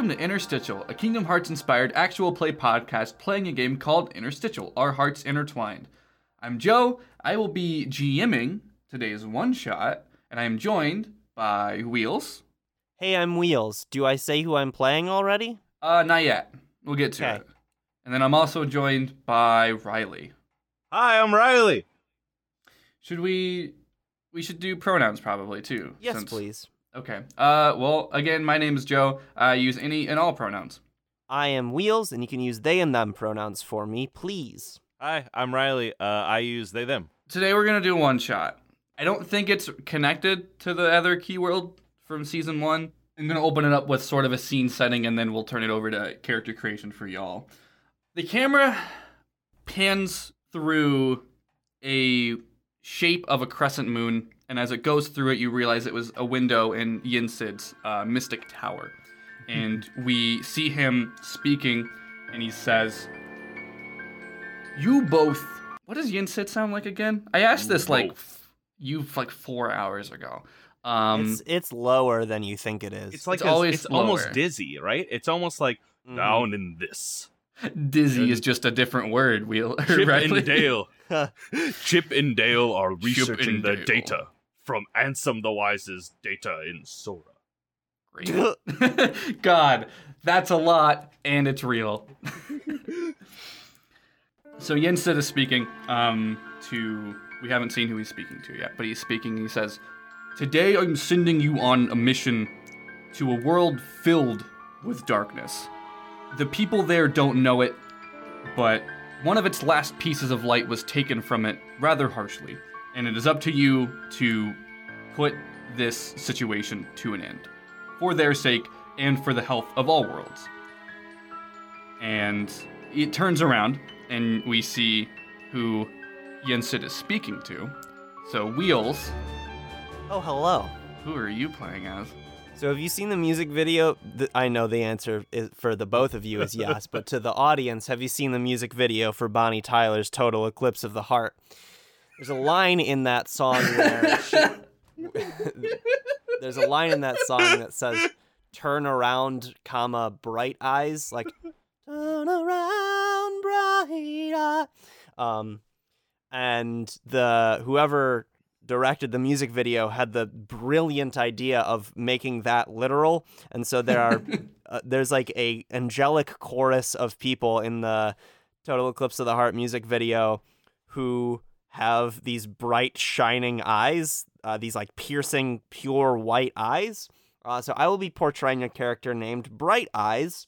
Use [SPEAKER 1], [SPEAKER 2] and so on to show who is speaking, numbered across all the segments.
[SPEAKER 1] Welcome to Interstitial, a Kingdom Hearts inspired actual play podcast playing a game called Interstitial Our Hearts Intertwined. I'm Joe. I will be GMing today's one shot, and I am joined by Wheels.
[SPEAKER 2] Hey, I'm Wheels. Do I say who I'm playing already?
[SPEAKER 1] Uh, not yet. We'll get to
[SPEAKER 2] Okay.
[SPEAKER 1] it. And then I'm also joined by Riley.
[SPEAKER 3] Hi, I'm Riley.
[SPEAKER 1] Should we? We should do pronouns probably too.
[SPEAKER 2] Yes,
[SPEAKER 1] since-
[SPEAKER 2] please.
[SPEAKER 1] Okay. Uh, well, again, my name is Joe. I use any and all pronouns.
[SPEAKER 2] I am Wheels, and you can use they and them pronouns for me, please.
[SPEAKER 3] Hi, I'm Riley. Uh, I use they them.
[SPEAKER 1] Today we're gonna do one shot. I don't think it's connected to the other keyword from season one. I'm gonna open it up with sort of a scene setting, and then we'll turn it over to character creation for y'all. The camera pans through a shape of a crescent moon, and as it goes through it, you realize it was a window in Yen Sid's uh, mystic tower. And we see him speaking, and he says, "You both." What does Yen Sid sound like again? I asked this like
[SPEAKER 3] Both.
[SPEAKER 1] you like four hours ago. Um,
[SPEAKER 2] it's it's lower than you think it is.
[SPEAKER 3] It's like
[SPEAKER 1] It's
[SPEAKER 3] a-
[SPEAKER 1] always
[SPEAKER 3] it's almost dizzy, right? It's almost like
[SPEAKER 2] Mhm.
[SPEAKER 3] down in this.
[SPEAKER 1] dizzy is just a different word. Wheel,
[SPEAKER 3] Chip
[SPEAKER 1] right?
[SPEAKER 3] and Dale. Chip and Dale are researching
[SPEAKER 1] and
[SPEAKER 3] the
[SPEAKER 1] Dale.
[SPEAKER 3] data from Ansem the Wise's data in Sora.
[SPEAKER 1] Great. God, that's a lot, and it's real. so Yen Sid is speaking um, to. We haven't seen who he's speaking to yet, but he's speaking. He says, "Today I'm sending you on a mission to a world filled with darkness. The people there don't know it, but one of its last pieces of light was taken from it rather harshly, and it is up to you to put this situation to an end." for their sake and for the health of all worlds. And it turns around, and we see who Yen Sid is speaking to. So, Wheels,
[SPEAKER 2] oh, hello.
[SPEAKER 1] who are you playing as?
[SPEAKER 2] So have you seen the music video? I know the answer is, for the both of you is yes, but to the audience, have you seen the music video for Bonnie Tyler's "Total Eclipse of the Heart"? There's a line in that song where she, there's a line in that song that says "Turn around, comma bright eyes," like "Turn around, bright eye." Um, and the whoever directed the music video had the brilliant idea of making that literal and so there are uh, there's like a angelic chorus of people in the total eclipse of the heart music video who have these bright shining eyes uh, these like piercing pure white eyes uh, so i will be portraying a character named bright eyes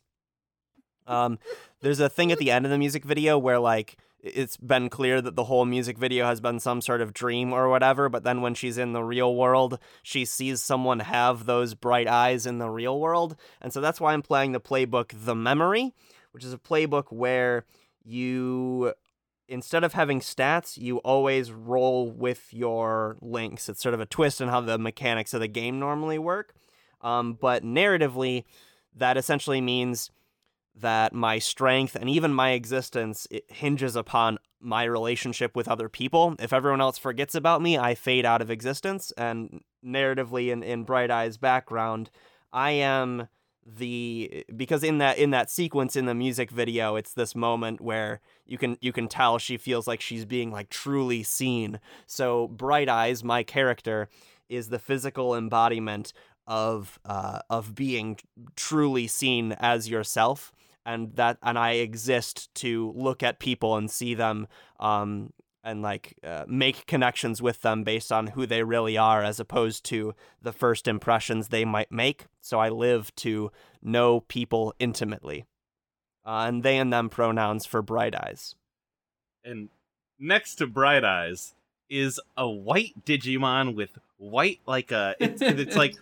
[SPEAKER 2] um, there's a thing at the end of the music video where like it's been clear that the whole music video has been some sort of dream or whatever, but then when she's in the real world, she sees someone have those bright eyes in the real world. And so that's why I'm playing the playbook The Memory, which is a playbook where you instead of having stats, you always roll with your links. It's sort of a twist in how the mechanics of the game normally work. Um, but narratively, that essentially means that my strength and even my existence hinges upon my relationship with other people. If everyone else forgets about me, I fade out of existence. And narratively, in, in Bright Eye's background, I am the because in that in that sequence in the music video it's this moment where you can you can tell she feels like she's being like truly seen. So bright eyes my character is the physical embodiment of uh, of being truly seen as yourself. And that and I exist to look at people and see them um and like uh, make connections with them based on who they really are as opposed to the first impressions they might make so I live to know people intimately uh, and they and them pronouns for bright eyes
[SPEAKER 3] And next to Bright Eyes is a white Digimon with white like a it's, it's like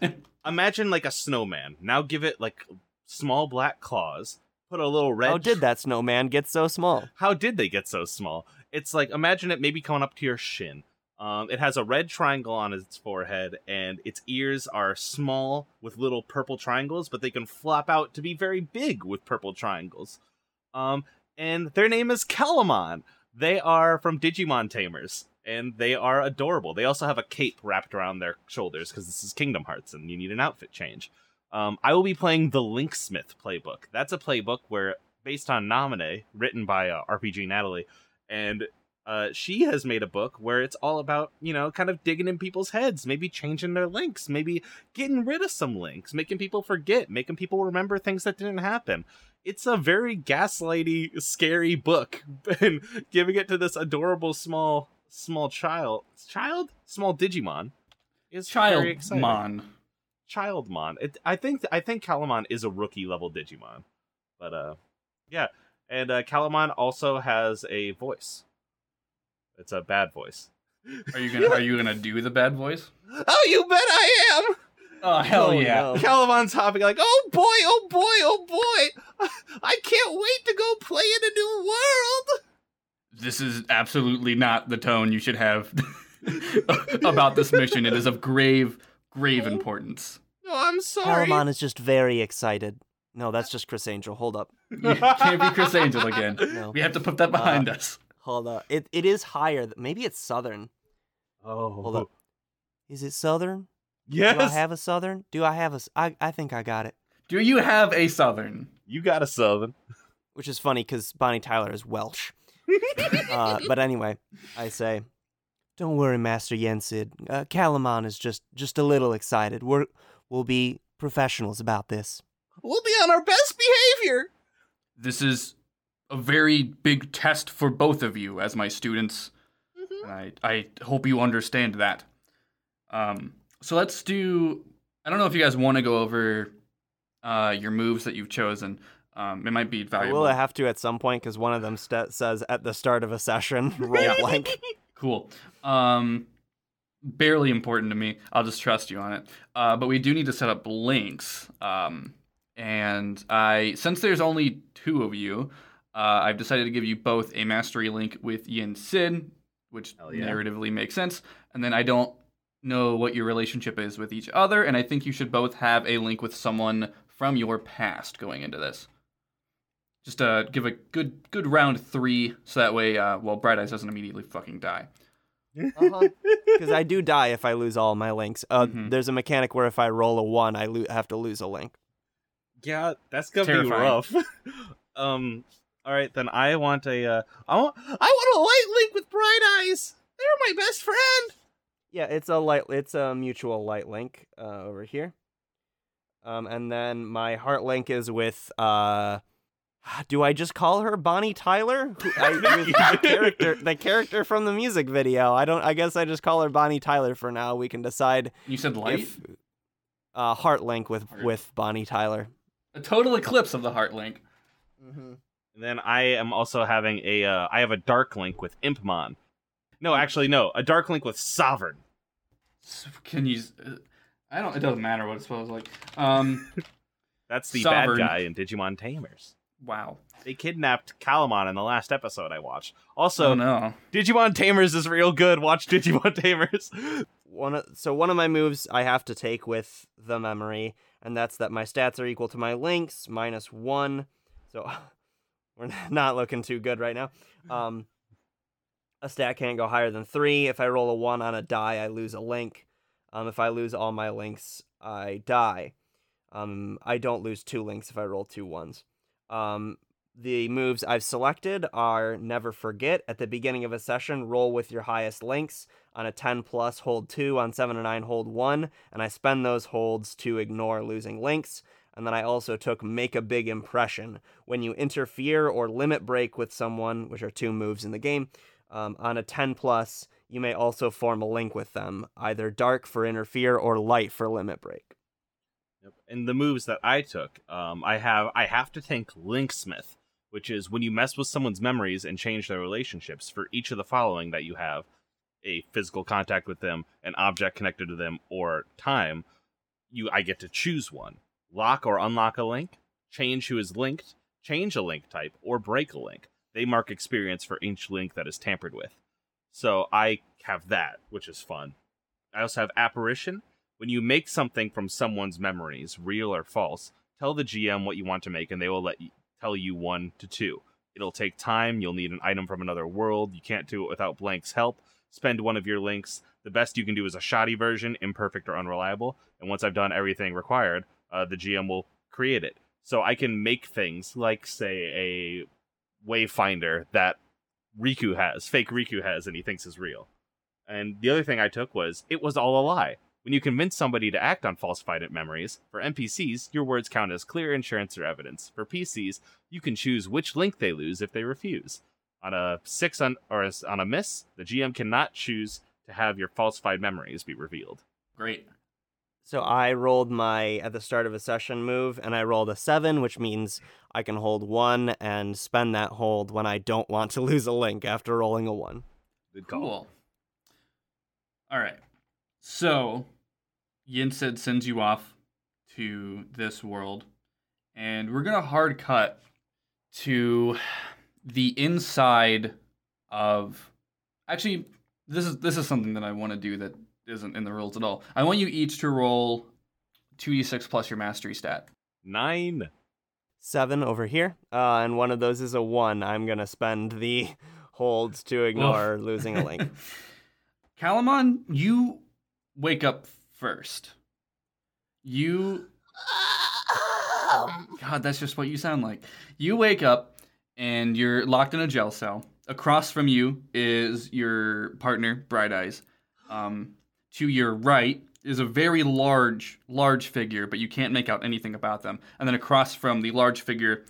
[SPEAKER 3] imagine like a snowman. Now give it like small black claws. Put a little red.
[SPEAKER 2] how did that snowman get so small
[SPEAKER 3] How did they get so small? It's like imagine it maybe coming up to your shin. Um, it has a red triangle on its forehead, and its ears are small with little purple triangles, but they can flop out to be very big with purple triangles. Um, and their name is Calumon. They are from Digimon Tamers, and they are adorable. They also have a cape wrapped around their shoulders because this is Kingdom Hearts, and you need an outfit change. Um, I will be playing the Linksmith playbook. That's a playbook where, based on Nominee, written by uh, RPG Natalie, and uh, she has made a book where it's all about you know kind of digging in people's heads, maybe changing their links, maybe getting rid of some links, making people forget, making people remember things that didn't happen. It's a very gaslighty, scary book, and giving it to this adorable small small child, child, small Digimon is
[SPEAKER 1] Child
[SPEAKER 3] very exciting.
[SPEAKER 1] Mon.
[SPEAKER 3] Childmon. It, I think I think Calumon is a rookie level Digimon, but uh, yeah, and uh, Calumon also has a voice. It's a bad voice.
[SPEAKER 1] Are you gonna Are you gonna do the bad voice?
[SPEAKER 3] Oh, you bet I am.
[SPEAKER 1] Oh hell
[SPEAKER 2] Oh,
[SPEAKER 1] yeah!
[SPEAKER 2] no.
[SPEAKER 3] Calumon's hopping like, oh boy, oh boy, oh boy! I can't wait to go play in a new world.
[SPEAKER 1] This is absolutely not the tone you should have about this mission. It is of grave, grave importance.
[SPEAKER 3] No, I'm sorry.
[SPEAKER 2] Paramon is just very excited. No, that's just Criss Angel. Hold up.
[SPEAKER 1] You can't be Criss Angel again.
[SPEAKER 2] No.
[SPEAKER 1] We have to put that behind us.
[SPEAKER 2] Hold up. It it is higher. Maybe it's southern.
[SPEAKER 3] Oh,
[SPEAKER 2] Hold up. Is it southern? Yes. Do I have a southern? Do I have a? s- I I think I got it.
[SPEAKER 1] Do you have a southern?
[SPEAKER 3] you got a southern.
[SPEAKER 2] Which is funny because Bonnie Tyler is Welsh. uh, but anyway, I say, don't worry, Master Yen Sid. Uh, Calumon is just just a little excited. We're we'll be professionals about this.
[SPEAKER 3] We'll be on our best behavior.
[SPEAKER 1] This is a very big test for both of you as my students. And I, I hope you understand that. Um, so let's do. I don't know if you guys want to go over uh, your moves that you've chosen. Um, it might be
[SPEAKER 2] I
[SPEAKER 1] valuable.
[SPEAKER 2] will I have to at some point because one of them st- says at the start of a session, roll
[SPEAKER 1] Yeah.
[SPEAKER 2] blank.
[SPEAKER 1] Cool. Um, barely important to me. I'll just trust you on it. Uh, but we do need to set up links. Um, and I, since there's only two of you, uh, I've decided to give you both a mastery link with Yen Sid, which
[SPEAKER 3] yeah.
[SPEAKER 1] narratively makes sense. And then I don't know what your relationship is with each other, and I think you should both have a link with someone from your past going into this. Just uh, give a good good round three, so that way, uh, well, Bright Eyes doesn't immediately fucking die.
[SPEAKER 2] Because I do die if I lose all my links. Uh,
[SPEAKER 1] Mhm.
[SPEAKER 2] There's a mechanic where if I roll a one, I lo- have to lose a link.
[SPEAKER 3] Yeah, that's gonna
[SPEAKER 1] Terrifying.
[SPEAKER 3] be rough. um, all right, then I want a. Uh, I want. I want a light link with bright eyes. They're my best friend.
[SPEAKER 2] Yeah, it's a light. It's a mutual light link uh, over here. Um, and then my heart link is with. Uh, do I just call her Bonnie Tyler? I, the character, the character from the music video. I don't. I guess I just call her Bonnie Tyler for now. We can decide
[SPEAKER 1] You said light?
[SPEAKER 2] if uh, heart link with
[SPEAKER 1] Heart.
[SPEAKER 2] with Bonnie Tyler.
[SPEAKER 1] A total eclipse of the heart link.
[SPEAKER 2] Mm-hmm.
[SPEAKER 3] And then I am also having a. Uh, I have a dark link with Impmon. No, actually, no, a dark link with Sovereign.
[SPEAKER 1] So Can you? uh, I don't. It doesn't matter what it spells like. Um.
[SPEAKER 3] That's the
[SPEAKER 1] Sovereign.
[SPEAKER 3] bad guy in Digimon Tamers.
[SPEAKER 1] Wow.
[SPEAKER 3] They kidnapped Calumon in the last episode I watched. Also,
[SPEAKER 1] oh no.
[SPEAKER 3] Digimon Tamers is real good. Watch Digimon Tamers.
[SPEAKER 2] one of, so one of my moves I have to take with the memory, and that's that my stats are equal to my links minus one. So we're not looking too good right now. Um, a stat can't go higher than three. If I roll a one on a die, I lose a link. Um, if I lose all my links, I die. Um, I don't lose two links if I roll two ones. Um, the moves I've selected are Never Forget. At the beginning of a session, roll with your highest links. On a 10 plus, hold 2. On 7 and 9, hold 1. And I spend those holds to ignore losing links. And then I also took Make a Big Impression. When you interfere or limit break with someone, which are two moves in the game, um, on a 10 plus, you may also form a link with them, either dark for interfere or light for limit break.
[SPEAKER 3] And the moves that I took, um, I have I have to think Linksmith, which is when you mess with someone's memories and change their relationships. For each of the following that you have, a physical contact with them, an object connected to them, or time, you I get to choose one. Lock or unlock a link, change who is linked, change a link type, or break a link. They mark experience for each link that is tampered with. So I have that, which is fun. I also have apparition. When you make something from someone's memories, real or false, tell the GM what you want to make and they will let you tell you one to two. It'll take time, you'll need an item from another world, you can't do it without Blank's help. Spend one of your links. The best you can do is a shoddy version, imperfect or unreliable. And once I've done everything required, uh, the GM will create it. So I can make things like, say, a wayfinder that Riku has, fake Riku has, and he thinks is real. And the other thing I took was it was all a lie. When you convince somebody to act on falsified memories, for NPCs, your words count as clear insurance or evidence. For PCs, you can choose which link they lose if they refuse. On a six on or as- on a miss, the GM cannot choose to have your falsified memories be revealed.
[SPEAKER 1] Great.
[SPEAKER 2] So I rolled my at the start of a session move, and I rolled a seven, which means I can hold one and spend that hold when I don't want to lose a link after rolling a one.
[SPEAKER 3] Good call.
[SPEAKER 1] Cool. All right. So, Yen Sid sends you off to this world, and we're gonna hard cut to the inside of. Actually, this is this is something that I want to do that isn't in the rules at all. I want you each to roll two d six plus your mastery stat.
[SPEAKER 3] Nine.
[SPEAKER 2] Seven over here, uh, and one of those is a one. I'm gonna spend the holds to ignore losing a link.
[SPEAKER 1] Calumon, you wake up first. You God, that's just what you sound like. You wake up and you're locked in a jail cell. Across from you is your partner, Bright Eyes. Um, to your right is a very large, large figure, but you can't make out anything about them. And then across from the large figure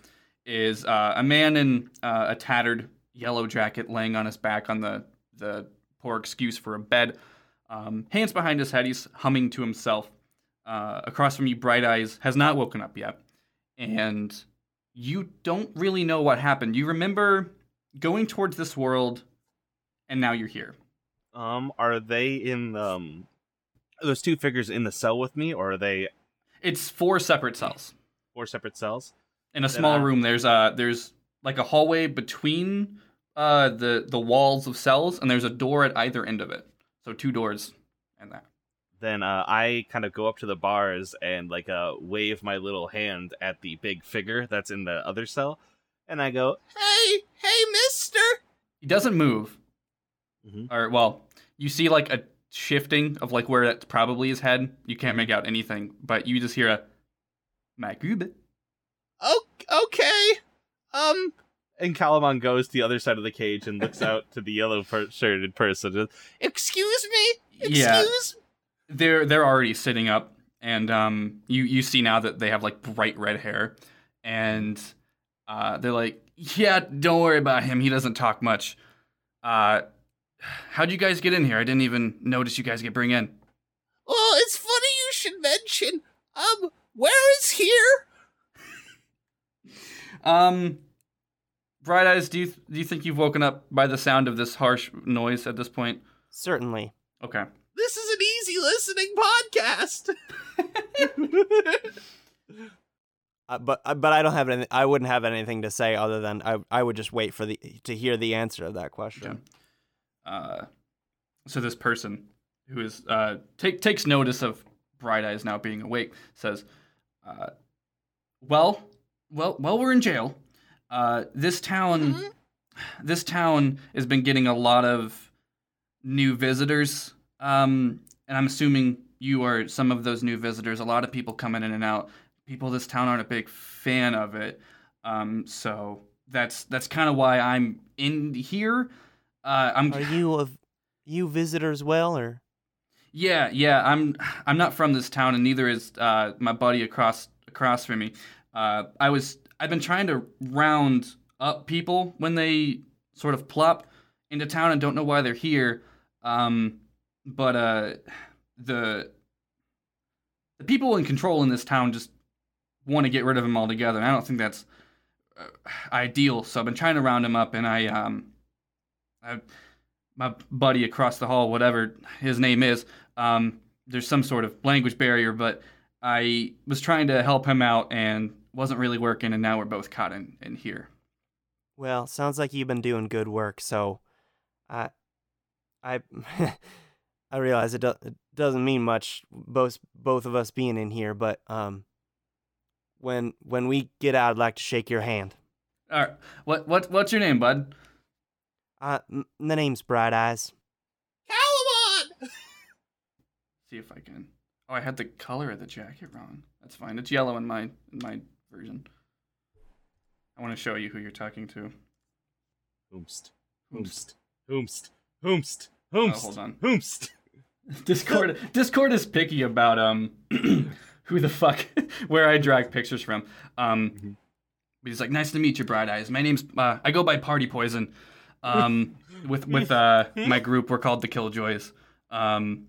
[SPEAKER 1] is uh, a man in uh, a tattered yellow jacket laying on his back on the, the poor excuse for a bed. Um, hands behind his head, he's humming to himself. Uh, across from you, Bright Eyes has not woken up yet. And you don't really know what happened. You remember going towards this world, and now you're here.
[SPEAKER 3] Um, are they in um are those two figures in the cell with me, or are they
[SPEAKER 1] It's four separate cells.
[SPEAKER 3] four separate cells?
[SPEAKER 1] In a
[SPEAKER 3] Then
[SPEAKER 1] small
[SPEAKER 3] I-
[SPEAKER 1] room, there's uh there's like a hallway between uh the the walls of cells, and there's a door at either end of it. So two doors and that.
[SPEAKER 3] Then uh, I kind of go up to the bars and like uh wave my little hand at the big figure that's in the other cell, and I go, "Hey, hey, Mister!"
[SPEAKER 1] He doesn't move.
[SPEAKER 3] Mhm.
[SPEAKER 1] Or well, you see like a shifting of like where that's probably his head. You can't make out anything, but you just hear a Magube.
[SPEAKER 3] Oh, okay. Um, and Calamon goes to the other side of the cage and looks out to the yellow per- shirted person. Excuse me.
[SPEAKER 1] Yeah. they're they're already sitting up and um you you see now that they have like bright red hair and uh they're like yeah don't worry about him he doesn't talk much uh how'd you guys get in here i didn't even notice you guys get bring in
[SPEAKER 3] Well, it's funny you should mention. Um, where is here?
[SPEAKER 1] um bright eyes do you do you think you've woken up by the sound of this harsh noise at this point
[SPEAKER 2] Certainly.
[SPEAKER 1] okay
[SPEAKER 3] This is an easy listening podcast.
[SPEAKER 2] Uh, but uh, but I don't have any. I wouldn't have anything to say other than I I would just wait for the to hear the answer of that question.
[SPEAKER 1] Okay. uh, so this person who is uh, take, takes notice of Bright Eyes now being awake says, uh, "Well, well, while we're in jail, uh, this town, this town has been getting a lot of new visitors, um, and I'm assuming you are some of those new visitors. A lot of people coming in and out. People this town aren't a big fan of it, um, so that's that's kind of why I'm in here." Uh, I'm
[SPEAKER 2] Are you of you visitors well or?
[SPEAKER 1] yeah, yeah. I'm I'm not from this town, and neither is uh, my buddy across across from me. Uh, I was I've been trying to round up people when they sort of plop into town and don't know why they're here. Um, but uh, the the people in control in this town just want to get rid of him altogether. And I don't think that's uh, ideal. So I've been trying to round him up, and I um, I my buddy across the hall, whatever his name is, um, there's some sort of language barrier, but I was trying to help him out and wasn't really working, and now we're both caught in, in here.
[SPEAKER 2] Well, sounds like you've been doing good work. So, I, I, I realize it, do, it doesn't mean much. Both both of us being in here, but um, when when we get out, I'd like to shake your hand.
[SPEAKER 1] All right, what what what's your name, bud?
[SPEAKER 2] Uh, m- the name's Bright Eyes.
[SPEAKER 3] Calumon!
[SPEAKER 1] See if I can. Oh, I had the color of the jacket wrong. That's fine. It's yellow in my in my version. I want to show you who you're talking to.
[SPEAKER 3] Hoomst.
[SPEAKER 1] Oops.
[SPEAKER 3] Hoomst. Hoomst. Hoomst.
[SPEAKER 1] Oh, hold on.
[SPEAKER 3] Hoomst.
[SPEAKER 1] Discord Discord is picky about um who the fuck where I drag pictures from. Um
[SPEAKER 3] Mhm.
[SPEAKER 1] but he's like, nice to meet you, Bright Eyes. My name's uh, I go by Party Poison. Um with with uh my group we're called the Killjoys. Um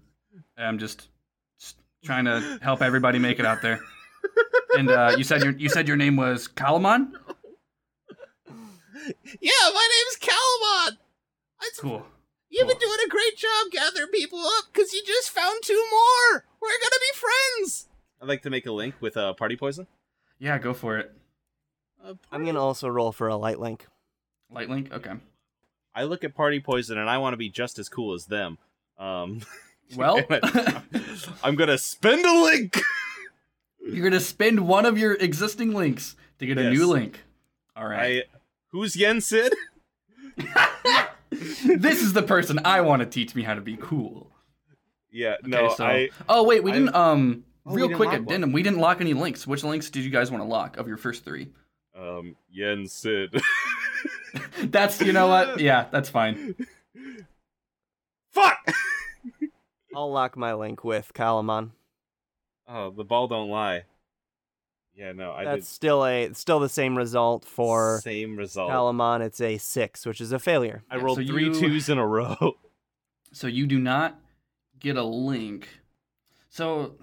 [SPEAKER 1] I'm just, just trying to help everybody make it out there. And uh, you said your you said your name was Calumon?
[SPEAKER 3] Yeah, my name's Calumon. It's,
[SPEAKER 1] Cool.
[SPEAKER 3] You've been doing a great job gathering people up because you just found two more. We're gonna be friends. I'd like to make a link with uh, Party Poison.
[SPEAKER 1] Yeah, go for it.
[SPEAKER 3] Uh,
[SPEAKER 2] I'm gonna also roll for a light link.
[SPEAKER 1] Light link? Okay.
[SPEAKER 3] I look at Party Poison and I want to be just as cool as them. Um,
[SPEAKER 1] Well,
[SPEAKER 3] I'm gonna spend a link.
[SPEAKER 1] you're gonna spend one of your existing links to get a
[SPEAKER 3] Yes.
[SPEAKER 1] new link. All right.
[SPEAKER 3] I, who's Yen Sid?
[SPEAKER 1] this is the person I want to teach me how to be cool.
[SPEAKER 3] Yeah,
[SPEAKER 1] Okay,
[SPEAKER 3] no,
[SPEAKER 1] so,
[SPEAKER 3] I.
[SPEAKER 1] oh wait, we
[SPEAKER 3] I'm-
[SPEAKER 1] didn't. Um,
[SPEAKER 3] Oh,
[SPEAKER 1] real quick,
[SPEAKER 3] lock
[SPEAKER 1] at denim, we didn't lock any links. Which links did you guys want to lock of your first three?
[SPEAKER 3] Um, Yen Sid.
[SPEAKER 1] That's you know what? Yeah, that's fine.
[SPEAKER 3] Fuck.
[SPEAKER 2] I'll lock my link with Calumon.
[SPEAKER 3] Oh, the ball don't lie. Yeah, no, I
[SPEAKER 2] That's still a still the same result for
[SPEAKER 3] same result.
[SPEAKER 2] Calumon. It's a six, which is a failure.
[SPEAKER 3] I
[SPEAKER 1] Yeah,
[SPEAKER 3] rolled
[SPEAKER 1] so
[SPEAKER 3] three
[SPEAKER 1] you-
[SPEAKER 3] twos in a row.
[SPEAKER 1] So you do not get a link. So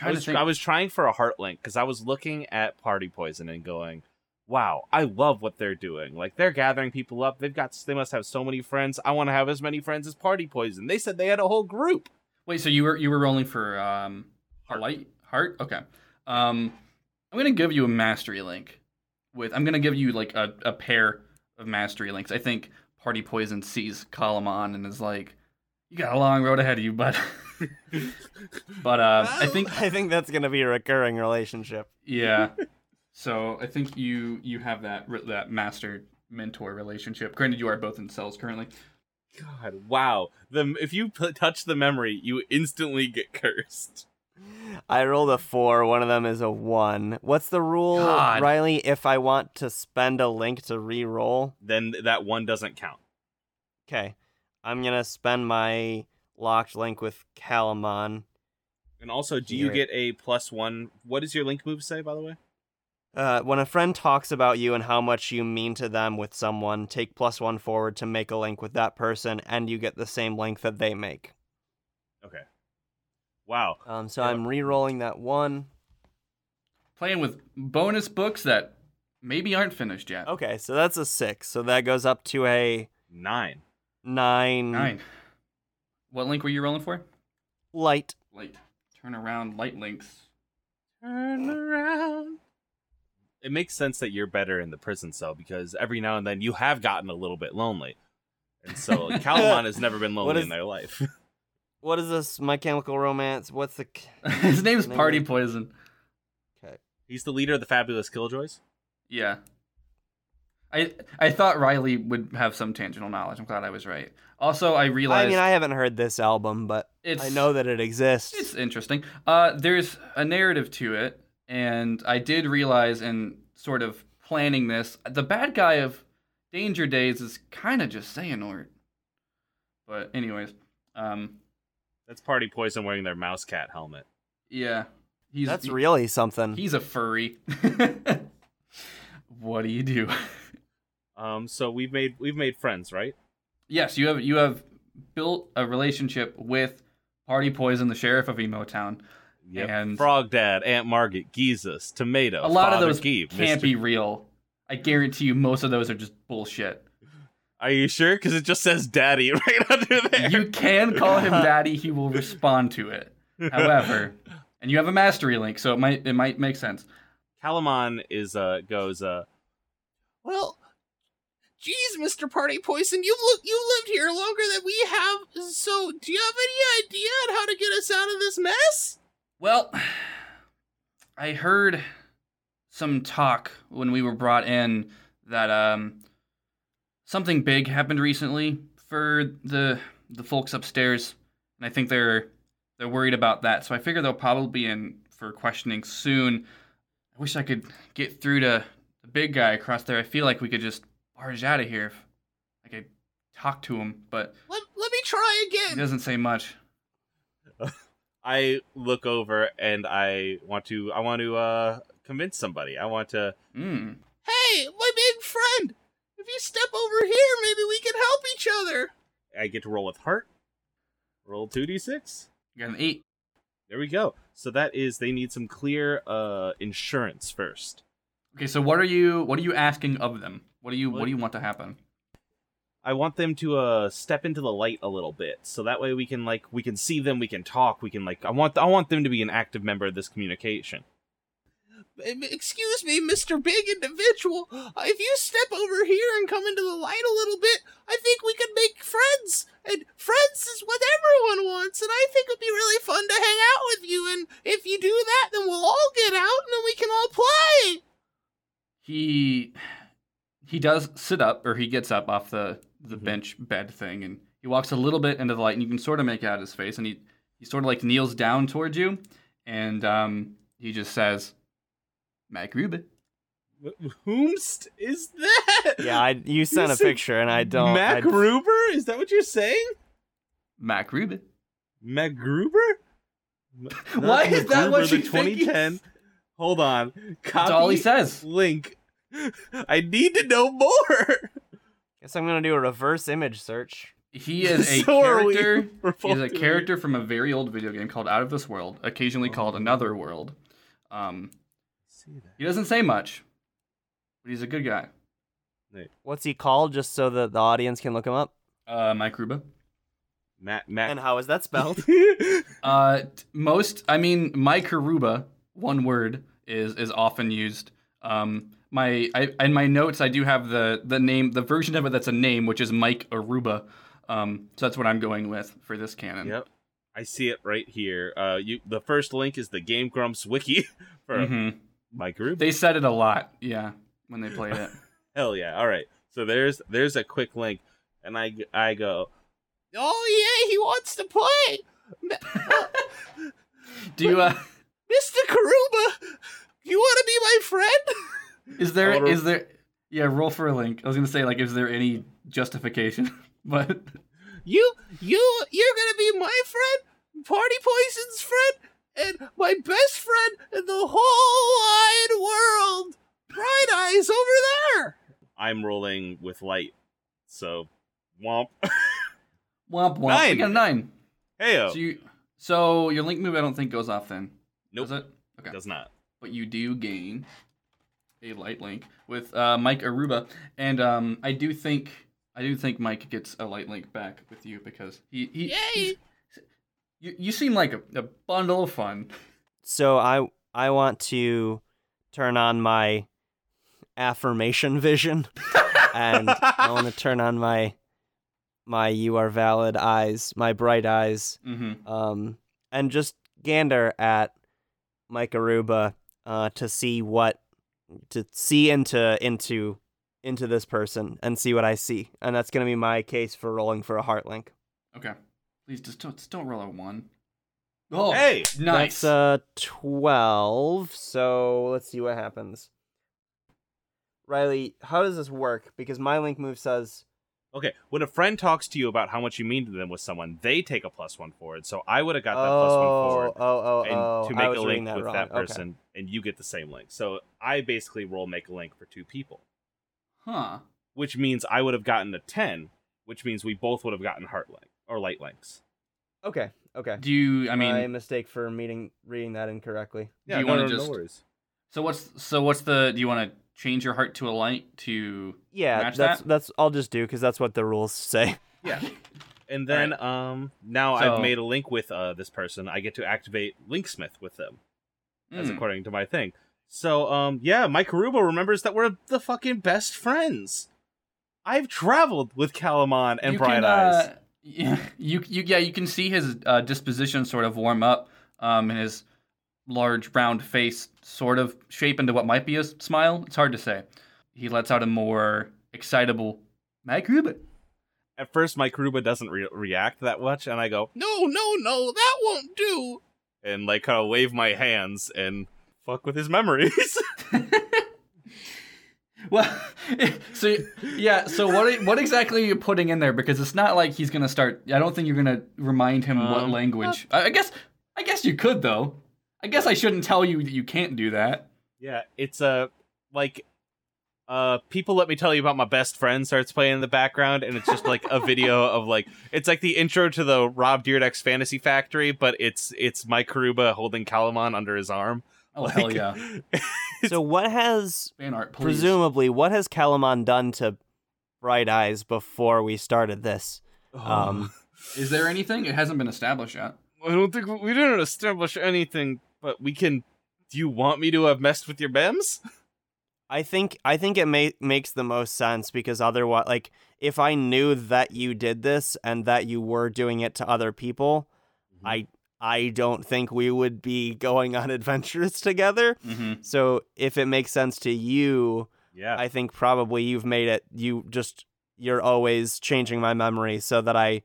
[SPEAKER 1] I'm
[SPEAKER 3] I was,
[SPEAKER 1] to think.
[SPEAKER 3] I was trying for a heart link because I was looking at Party Poison and going, "Wow, I love what they're doing. Like they're gathering people up. They've got, they must have so many friends. I want to have as many friends as Party Poison. They said they had a whole group.
[SPEAKER 1] Wait, so you were you were rolling for um a light heart? Okay. Um, I'm gonna give you a mastery link. With I'm gonna give you like a, a pair of mastery links. I think Party Poison sees Calumon and is like, "You got a long road ahead of you, bud." but uh, I think
[SPEAKER 2] I think that's gonna be a recurring relationship.
[SPEAKER 1] yeah. So I think you you have that that master mentor relationship. Granted, you are both in cells currently.
[SPEAKER 3] God, wow. The if you p- touch the memory, you instantly get cursed.
[SPEAKER 2] I rolled a four. One of them is a one. What's the rule,
[SPEAKER 1] God.
[SPEAKER 2] Riley? If I want to spend a link to re-roll,
[SPEAKER 3] Then that one doesn't count.
[SPEAKER 2] okay, I'm gonna spend my locked link with Calumon.
[SPEAKER 3] And also, do you get a plus one? What does your link move say, by the way?
[SPEAKER 2] Uh, when a friend talks about you and how much you mean to them with someone, take plus one forward to make a link with that person, and you get the same link that they make.
[SPEAKER 3] Okay. Wow.
[SPEAKER 2] Um, so
[SPEAKER 3] Yeah.
[SPEAKER 2] I'm re-rolling that one.
[SPEAKER 1] Playing with bonus books that maybe aren't finished yet.
[SPEAKER 2] Okay, so that's a six. So that goes up to a
[SPEAKER 3] Nine.
[SPEAKER 2] nine.
[SPEAKER 1] Nine. What link were you rolling for?
[SPEAKER 2] Light.
[SPEAKER 1] Light. Turn around. Light links.
[SPEAKER 3] Turn around. It makes sense that you're better in the prison cell because every now and then you have gotten a little bit lonely. And so Calumon has never been lonely
[SPEAKER 2] is-
[SPEAKER 3] in their life.
[SPEAKER 2] What is this? My Chemical Romance. What's the?
[SPEAKER 1] His name's
[SPEAKER 2] Name
[SPEAKER 1] Party
[SPEAKER 2] it.
[SPEAKER 1] Poison.
[SPEAKER 3] He's the leader of the Fabulous Killjoys.
[SPEAKER 1] Yeah. I I thought Riley would have some tangential knowledge. I'm glad I was right. Also, I realized.
[SPEAKER 2] I mean, I haven't heard this album, but
[SPEAKER 1] it's
[SPEAKER 2] I know that it exists.
[SPEAKER 1] It's interesting. Uh, there's a narrative to it, and I did realize in sort of planning this, the bad guy of Danger Days is kind of just Xehanort. But anyways, um,
[SPEAKER 3] That's Party Poison wearing their mouse cat helmet.
[SPEAKER 1] yeah, he's
[SPEAKER 2] That's really something.
[SPEAKER 1] he's a furry. what do you do?
[SPEAKER 3] Um, so we've made we've made friends, right?
[SPEAKER 1] yes, you have you have built a relationship with Party Poison, the sheriff of Emo Town.
[SPEAKER 3] Yep.
[SPEAKER 1] And-
[SPEAKER 3] Frog Dad, Aunt Margaret, Jesus, Tomato.
[SPEAKER 1] a lot of those
[SPEAKER 3] Geeb,
[SPEAKER 1] can't
[SPEAKER 3] Mr.
[SPEAKER 1] be real. I guarantee you, most of those are just bullshit.
[SPEAKER 3] Are you sure? Because it just says Daddy right under there.
[SPEAKER 1] You can call him daddy; he will respond to it. However, and you have a mastery link, so it might it might make sense.
[SPEAKER 3] Calumon is uh goes uh Well Geez, Mr. Party Poison, you've li- you lived here longer than we have, so do you have any idea on how to get us out of this mess?
[SPEAKER 1] Well, I heard some talk when we were brought in that um something big happened recently for the the folks upstairs, and I think they're they're worried about that. So I figure they'll probably be in for for questioning soon. I wish I could get through to the big guy across there. I feel like we could just barge out of here. If I could talk to him, but
[SPEAKER 3] Let, let me try again.
[SPEAKER 1] he doesn't say much.
[SPEAKER 3] I look over and I want to I want to uh convince somebody. I want to
[SPEAKER 1] Mm.
[SPEAKER 3] Hey, my big friend. If you step over here, maybe we can help each other. I get to roll with heart. Roll 2d6.
[SPEAKER 1] Got an eight.
[SPEAKER 3] There we go. So that is they need some clear uh insurance first.
[SPEAKER 1] Okay, so what are you what are you asking of them? What do you what,
[SPEAKER 3] What-
[SPEAKER 1] do you want to happen?
[SPEAKER 3] I want them to uh step into the light a little bit so that way we can like we can see them, we can talk, we can like I want I want them to be an active member of this communication. Excuse me, Mr. Big Individual. If you step over here and come into the light a little bit, I think we could make friends. And friends is what everyone wants, and I think it'd be really fun to hang out with you. And if you do that, then we'll all get out and then we can all play.
[SPEAKER 1] He he does sit up or he gets up off the the
[SPEAKER 3] Mhm.
[SPEAKER 1] bench bed thing and he walks a little bit into the light and you can sort of make out his face and he he sort of like kneels down towards you and um he just says Mac Rubin.
[SPEAKER 3] Whomst is that?
[SPEAKER 2] Yeah, I you sent a picture and I don't. I,
[SPEAKER 3] Mac Gruber? Is that what you're saying?
[SPEAKER 1] Mac Rubin.
[SPEAKER 3] Mac Gruber?
[SPEAKER 1] Why is that what
[SPEAKER 3] the
[SPEAKER 1] you think he's-
[SPEAKER 3] 2010? Hold on. Copy
[SPEAKER 1] That's all he says.
[SPEAKER 3] link. I need to know more.
[SPEAKER 2] guess I'm gonna do a reverse image search.
[SPEAKER 1] He is a
[SPEAKER 3] So
[SPEAKER 1] character. He is a character from a very old video game called Out of This World, occasionally called
[SPEAKER 3] Oh.
[SPEAKER 1] Another World. Um,
[SPEAKER 3] See that.
[SPEAKER 1] he doesn't say much, but he's a good guy.
[SPEAKER 2] What's he called? Just so that the audience can look him up.
[SPEAKER 1] Uh, Mike Ruba.
[SPEAKER 3] Matt, Matt.
[SPEAKER 2] And how is that spelled?
[SPEAKER 1] Uh, most, I mean, Mike Aruba, one word, is is often used. Um, my, I, in my notes, I do have the the name, the version of it that's a name, which is Mike Aruba. Um, so that's what I'm going with for this canon.
[SPEAKER 3] yep. I see it right here. Uh, you. The first link is the Game Grumps wiki for
[SPEAKER 1] hmm
[SPEAKER 3] Mike Gruber.
[SPEAKER 1] They said it a lot, yeah, when they played it.
[SPEAKER 3] Hell yeah! All right. So there's there's a quick link, and I I go. Oh yeah, he wants to play,
[SPEAKER 1] do you? Uh,
[SPEAKER 3] Mister Karuba. You want to be my friend?
[SPEAKER 1] is there?
[SPEAKER 3] Wanna-
[SPEAKER 1] Is there? Yeah, roll for a link. I was gonna say, like, is there any justification? but
[SPEAKER 3] You you you're gonna be my friend, Party Poison's friend, and my best friend in the whole wide world. Bright Eyes over there. I'm rolling with light, so womp.
[SPEAKER 1] womp womp. We
[SPEAKER 3] Nine.
[SPEAKER 1] got a nine.
[SPEAKER 3] Heyo.
[SPEAKER 1] So you, so your link move, I don't think goes off then.
[SPEAKER 3] nope,
[SPEAKER 1] Does it? Okay.
[SPEAKER 3] does not.
[SPEAKER 1] but you do gain a light link with uh, Mike Aruba, and um, I do think I do think Mike gets a light link back with you because he he he's- you you seem like a, a bundle of fun.
[SPEAKER 2] so I I want to turn on my affirmation vision, and I want to turn on my my you are valid eyes, my bright eyes,
[SPEAKER 1] Mm-hmm.
[SPEAKER 2] um, and just gander at Mike Aruba uh, to see what to see into into into this person and see what I see, and that's gonna be my case for rolling for a heart link.
[SPEAKER 1] Okay, please just don't just don't roll a one. Oh,
[SPEAKER 3] hey,
[SPEAKER 1] nice.
[SPEAKER 2] That's uh twelve. So let's see what happens. Riley, how does this work? Because my link move says
[SPEAKER 3] okay. When a friend talks to you about how much you mean to them with someone, they take a plus one forward. So I would have got that plus one
[SPEAKER 2] oh,
[SPEAKER 3] forward.
[SPEAKER 2] oh, oh,
[SPEAKER 3] and
[SPEAKER 2] oh,
[SPEAKER 3] to make a
[SPEAKER 2] reading
[SPEAKER 3] link with
[SPEAKER 2] wrong.
[SPEAKER 3] that
[SPEAKER 2] Okay.
[SPEAKER 3] person, and you get the same link. So I basically roll make a link for two people,
[SPEAKER 1] huh?
[SPEAKER 3] which means I would have gotten a ten, which means we both would have gotten heart link or light links.
[SPEAKER 2] Okay, okay.
[SPEAKER 1] Do you? I mean,
[SPEAKER 2] my mistake for meeting reading that incorrectly.
[SPEAKER 1] Yeah, Do you
[SPEAKER 3] no,
[SPEAKER 1] wanna
[SPEAKER 3] no, no
[SPEAKER 1] just-
[SPEAKER 3] worries.
[SPEAKER 1] so what's so what's the? Do you want to change your heart to a light to?
[SPEAKER 2] Yeah,
[SPEAKER 1] Match
[SPEAKER 2] that's
[SPEAKER 1] that?
[SPEAKER 2] that's I'll just do because that's what the rules say.
[SPEAKER 3] Yeah. And then um now
[SPEAKER 1] So-
[SPEAKER 3] I've made a link with uh this person. I get to activate Linksmith with them, as
[SPEAKER 1] Hmm.
[SPEAKER 3] according to my thing. So um yeah, Mike Karuba remembers that we're the fucking best friends. I've traveled with Calumon and
[SPEAKER 1] You
[SPEAKER 3] Bright
[SPEAKER 1] can,
[SPEAKER 3] Eyes.
[SPEAKER 1] uh, yeah, you you yeah you can see his uh, disposition sort of warm up, um, and his large round face sort of shape into what might be a smile. It's hard to say. He lets out a more excitable Mike Rubin.
[SPEAKER 3] At first, Mike Karuba doesn't re- react that much, and I go, "No, no, no, that won't do." and like kind of wave my hands and fuck with his memories.
[SPEAKER 1] Well, so yeah, so what what exactly are you putting in there? Because it's not like he's gonna start. I don't think you're gonna remind him what
[SPEAKER 3] Um,
[SPEAKER 1] language. I, I guess I guess you could though. I guess I shouldn't tell you that you can't do that.
[SPEAKER 3] yeah, it's a like uh people let me tell you about my best friend starts playing in the background and it's just like a video of like it's like the intro to the Rob Dyrdek's Fantasy Factory, but it's it's Mike Karuba holding Calumon under his arm.
[SPEAKER 1] Oh
[SPEAKER 3] Like-
[SPEAKER 1] hell yeah!
[SPEAKER 2] So what has
[SPEAKER 1] Fan art, please.
[SPEAKER 2] presumably what has Calumon done to Bright Eyes before we started this? Um,
[SPEAKER 1] Is there anything? It hasn't been established yet.
[SPEAKER 3] I don't think we didn't establish anything, but we can. Do you want me to have messed with your bems?
[SPEAKER 2] I think I think it ma- makes the most sense because otherwise, like, if I knew that you did this and that you were doing it to other people,
[SPEAKER 3] Mm-hmm.
[SPEAKER 2] I I don't think we would be going on adventures together.
[SPEAKER 1] Mm-hmm.
[SPEAKER 2] So if it makes sense to you,
[SPEAKER 3] Yeah.
[SPEAKER 2] I think probably you've made it. You just you're always changing my memory so that I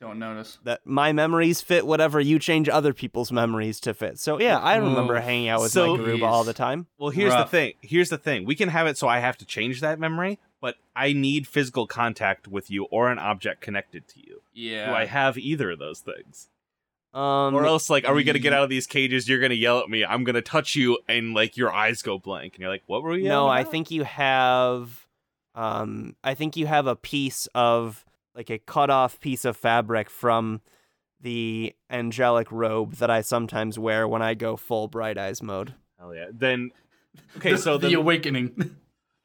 [SPEAKER 1] Don't notice.
[SPEAKER 2] that my memories fit whatever you change other people's memories to fit. So yeah, I remember
[SPEAKER 1] Oof.
[SPEAKER 2] hanging out with
[SPEAKER 3] So-
[SPEAKER 2] my Garuba all the time.
[SPEAKER 3] well, here's
[SPEAKER 1] Rough.
[SPEAKER 3] the thing. Here's the thing. We can have it so I have to change that memory, but I need physical contact with you or an object connected to you.
[SPEAKER 1] Yeah.
[SPEAKER 3] Do I have either of those things?
[SPEAKER 2] Um,
[SPEAKER 3] or else, like, are we gonna get out of these cages? You're gonna yell at me. I'm gonna touch you, and like your eyes go blank, and you're like, "What were we?"
[SPEAKER 2] no,
[SPEAKER 3] yelling
[SPEAKER 2] I think you have, um, I think you have a piece of like a cut off piece of fabric from the angelic robe that I sometimes wear when I go full bright eyes mode.
[SPEAKER 3] Hell yeah. Then, okay,
[SPEAKER 1] The-
[SPEAKER 3] so
[SPEAKER 1] the
[SPEAKER 3] then
[SPEAKER 1] awakening.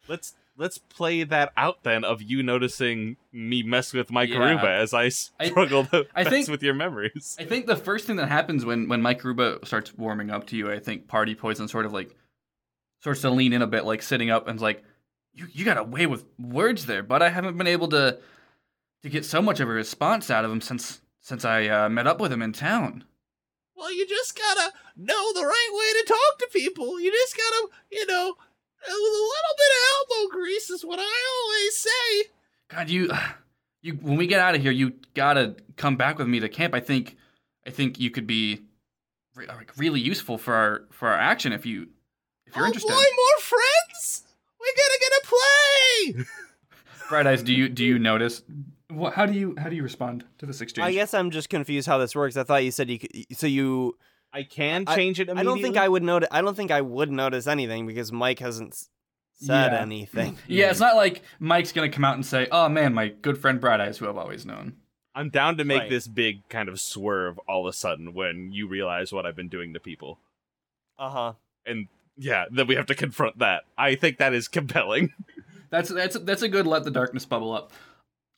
[SPEAKER 3] let's let's play that out then of you noticing me mess with my
[SPEAKER 1] Yeah.
[SPEAKER 3] Karuba as I
[SPEAKER 1] I-
[SPEAKER 3] struggle to
[SPEAKER 1] I
[SPEAKER 3] mess
[SPEAKER 1] think-
[SPEAKER 3] with your memories.
[SPEAKER 1] I think the first thing that happens when when Mike Ruba starts warming up to you, I think Party Poison sort of like starts to lean in a bit, like sitting up and is like, "You you got away with words there, but I haven't been able to to get so much of a response out of him since since I uh, met up with him in town."
[SPEAKER 3] Well, you just gotta know the right way to talk to people. You just gotta, you know, a little bit of elbow grease is what I always say.
[SPEAKER 1] God, you you when we get out of here, you gotta come back with me to camp. I think I think you could be re- uh, like really useful for our for our action if you if you're oh, interested.
[SPEAKER 3] Oh, more friends. We gotta get a play.
[SPEAKER 1] Bright eyes, do you do you notice? What, how do you how do you respond to this exchange?
[SPEAKER 2] I guess I'm just confused how this works. I thought you said you could, so you.
[SPEAKER 3] I can
[SPEAKER 2] I-
[SPEAKER 3] change it.
[SPEAKER 2] I don't think I would notice. I don't think I would notice anything because Mike hasn't said
[SPEAKER 1] Yeah.
[SPEAKER 2] anything.
[SPEAKER 1] Yeah, it's not like Mike's gonna come out and say, "Oh man, my good friend Bright Eyes, who I've always known."
[SPEAKER 3] I'm down to make
[SPEAKER 2] Right.
[SPEAKER 3] this big kind of swerve all of a sudden when you realize what I've been doing to people.
[SPEAKER 2] Uh huh.
[SPEAKER 3] And yeah, then we have to confront that. I think that is compelling.
[SPEAKER 1] That's that's that's a good let the darkness bubble up.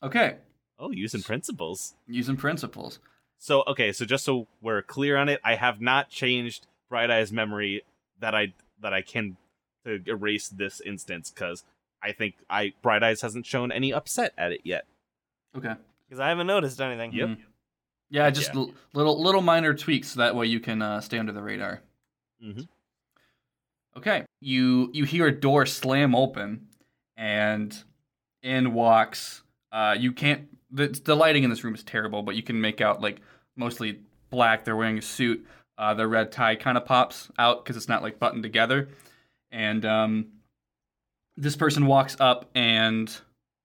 [SPEAKER 1] Okay,
[SPEAKER 3] Oh, using principles.
[SPEAKER 1] using principles.
[SPEAKER 3] So okay, so just so we're clear on it, I have not changed Bright Eye's memory that I that I can to erase this instance because I think I Bright Eyes hasn't shown any upset at it yet.
[SPEAKER 1] Okay.
[SPEAKER 2] Because I haven't noticed anything.
[SPEAKER 3] Yep.
[SPEAKER 1] Mhm. Yeah, just
[SPEAKER 3] Yeah.
[SPEAKER 1] l- little little minor tweaks so that way you can uh, stay under the radar.
[SPEAKER 3] Mhm.
[SPEAKER 1] Okay. You you hear a door slam open, and in walks. Uh, you can't. The, the lighting in this room is terrible, but you can make out like mostly black. They're wearing a suit. Uh, the red tie kind of pops out because it's not like buttoned together. And um, this person walks up, and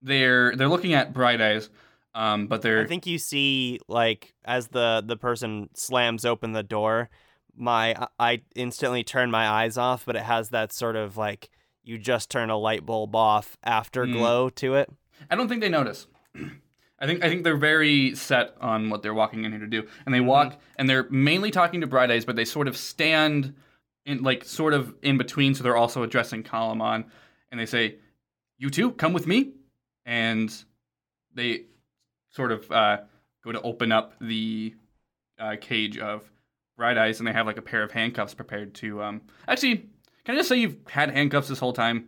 [SPEAKER 1] they're they're looking at Bright Eyes, um, but they're
[SPEAKER 2] I think you see like as the the person slams open the door, my I instantly turn my eyes off, but it has that sort of like you just turn a light bulb off after
[SPEAKER 1] Mm.
[SPEAKER 2] to it.
[SPEAKER 1] I don't think they notice. I think I think they're very set on what they're walking in here to do, and they walk and they're mainly talking to Bright Eyes, but they sort of stand in like sort of in between, so they're also addressing Calumon, and they say, "You two, come with me," and they sort of uh, go to open up the uh, cage of Bright Eyes, and they have like a pair of handcuffs prepared to. Um, actually, can I just say you've had handcuffs this whole time?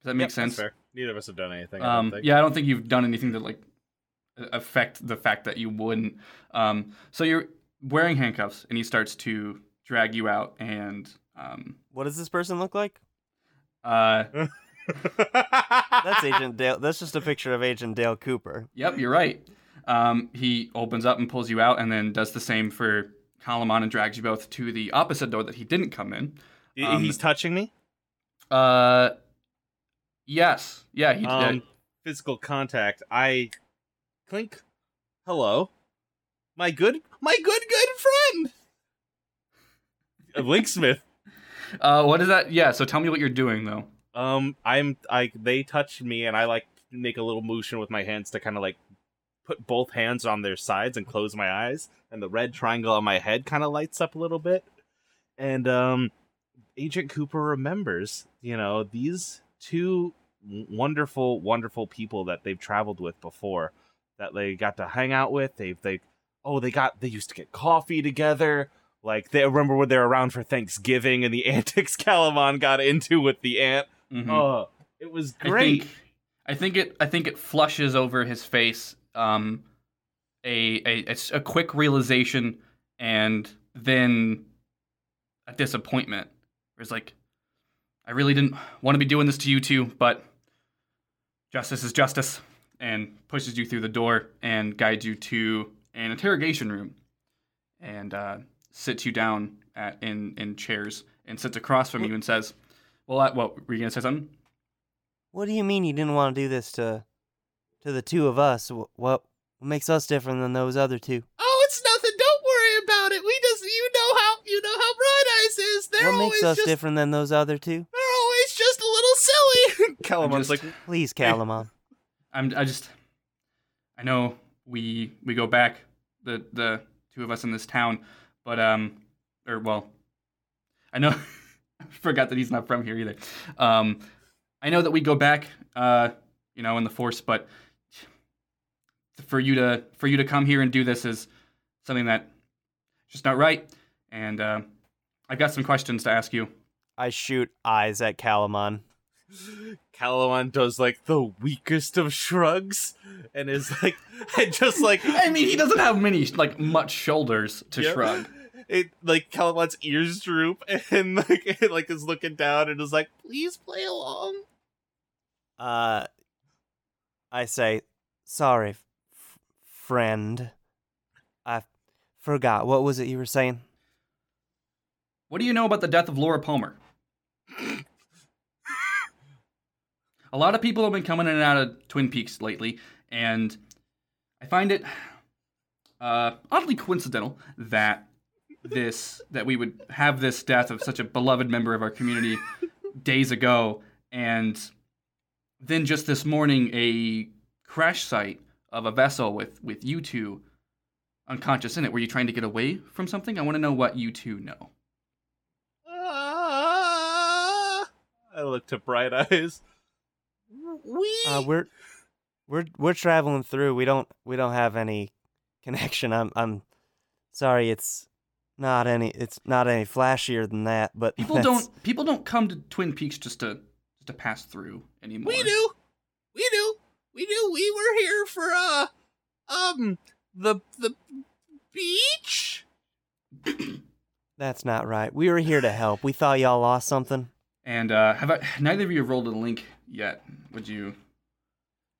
[SPEAKER 1] Does that make
[SPEAKER 3] Yep,
[SPEAKER 1] sense?
[SPEAKER 3] That's fair. Neither of us have done anything. I don't
[SPEAKER 1] Um,
[SPEAKER 3] think.
[SPEAKER 1] yeah, I don't think you've done anything that like affect the fact that you wouldn't. Um, so you're wearing handcuffs, and he starts to drag you out, and um,
[SPEAKER 2] What does this person look like?
[SPEAKER 1] uh,
[SPEAKER 2] That's Agent Dale. That's just a picture of Agent Dale Cooper.
[SPEAKER 1] yep, you're right. Um, he opens up and pulls you out, and then does the same for Calumon and drags you both to the opposite door that he didn't come in. Um,
[SPEAKER 3] He's touching me.
[SPEAKER 1] Uh, yes, yeah, he
[SPEAKER 3] Um,
[SPEAKER 1] did.
[SPEAKER 3] physical contact. I clink. Hello, my good, my good, good friend, Uh, Linksmith.
[SPEAKER 1] Uh, what is that? Yeah. So tell me what you're doing though.
[SPEAKER 3] Um, I'm I. They touched me, and I like make a little motion with my hands to kind of like put both hands on their sides and close my eyes, and the red triangle on my head kind of lights up a little bit, and um, Agent Cooper remembers, you know, these two wonderful, wonderful people that they've traveled with before, that they got to hang out with. They've they oh they got they used to get coffee together. Like they remember when they're around for Thanksgiving and the antics Calumon got into with the ant.
[SPEAKER 1] Mhm.
[SPEAKER 3] Oh, it was
[SPEAKER 1] I
[SPEAKER 3] great.
[SPEAKER 1] think, I think it. I think it flushes over his face. Um, a a it's a quick realization, and then a disappointment. It's like, I really didn't want to be doing this to you two, but justice is justice, and pushes you through the door and guides you to an interrogation room, and uh, sits you down at in in chairs and sits across from you and says, "Well, uh, what were you gonna say something?"
[SPEAKER 2] What do you mean you didn't want to do this to to the two of us? What what makes us different than those other two?
[SPEAKER 3] Oh, it's nothing. Don't worry about it. We just, you know how, you know how Bright Eyes is. They're
[SPEAKER 2] what makes us different than those other two?
[SPEAKER 3] They're always just a little silly. Calumon's
[SPEAKER 1] just-
[SPEAKER 3] like,
[SPEAKER 2] Please, Calumon.
[SPEAKER 1] I'm I just I know we we go back the the two of us in this town, but um or well I know I forgot that he's not from here either. Um I know that we go back uh you know in the force, but for you to for you to come here and do this is something that just not right. And uh, I've got some questions to ask you.
[SPEAKER 2] I shoot eyes at Calumon.
[SPEAKER 3] Calumon does like the weakest of shrugs and is like, and just like,
[SPEAKER 1] I mean, he doesn't have many like much shoulders to
[SPEAKER 3] Yep.
[SPEAKER 1] shrug.
[SPEAKER 3] It like Calumon's ears droop and like it, like is looking down and is like, please play along.
[SPEAKER 2] Uh, I say, sorry, f- friend. I forgot. What was it you were saying?
[SPEAKER 1] What do you know about the death of Laura Palmer? A lot of people have been coming in and out of Twin Peaks lately, and I find it uh, oddly coincidental that this that we would have this death of such a beloved member of our community days ago, and then just this morning a crash site of a vessel with with you two unconscious in it. Were you trying to get away from something? I want to know what you two know.
[SPEAKER 3] Ah, I look to Bright Eyes. We
[SPEAKER 2] Uh, we're we're we're traveling through. We don't we don't have any connection. I'm I'm sorry. It's not any. It's not any flashier than that. But
[SPEAKER 1] People don't people don't come to Twin Peaks just to just to pass through anymore.
[SPEAKER 3] We do. We do. We do. We were here for uh um the the beach.
[SPEAKER 2] That's not right. We were here to help. We thought y'all lost something.
[SPEAKER 1] And uh, have I, neither of you have rolled a link yet? Would you?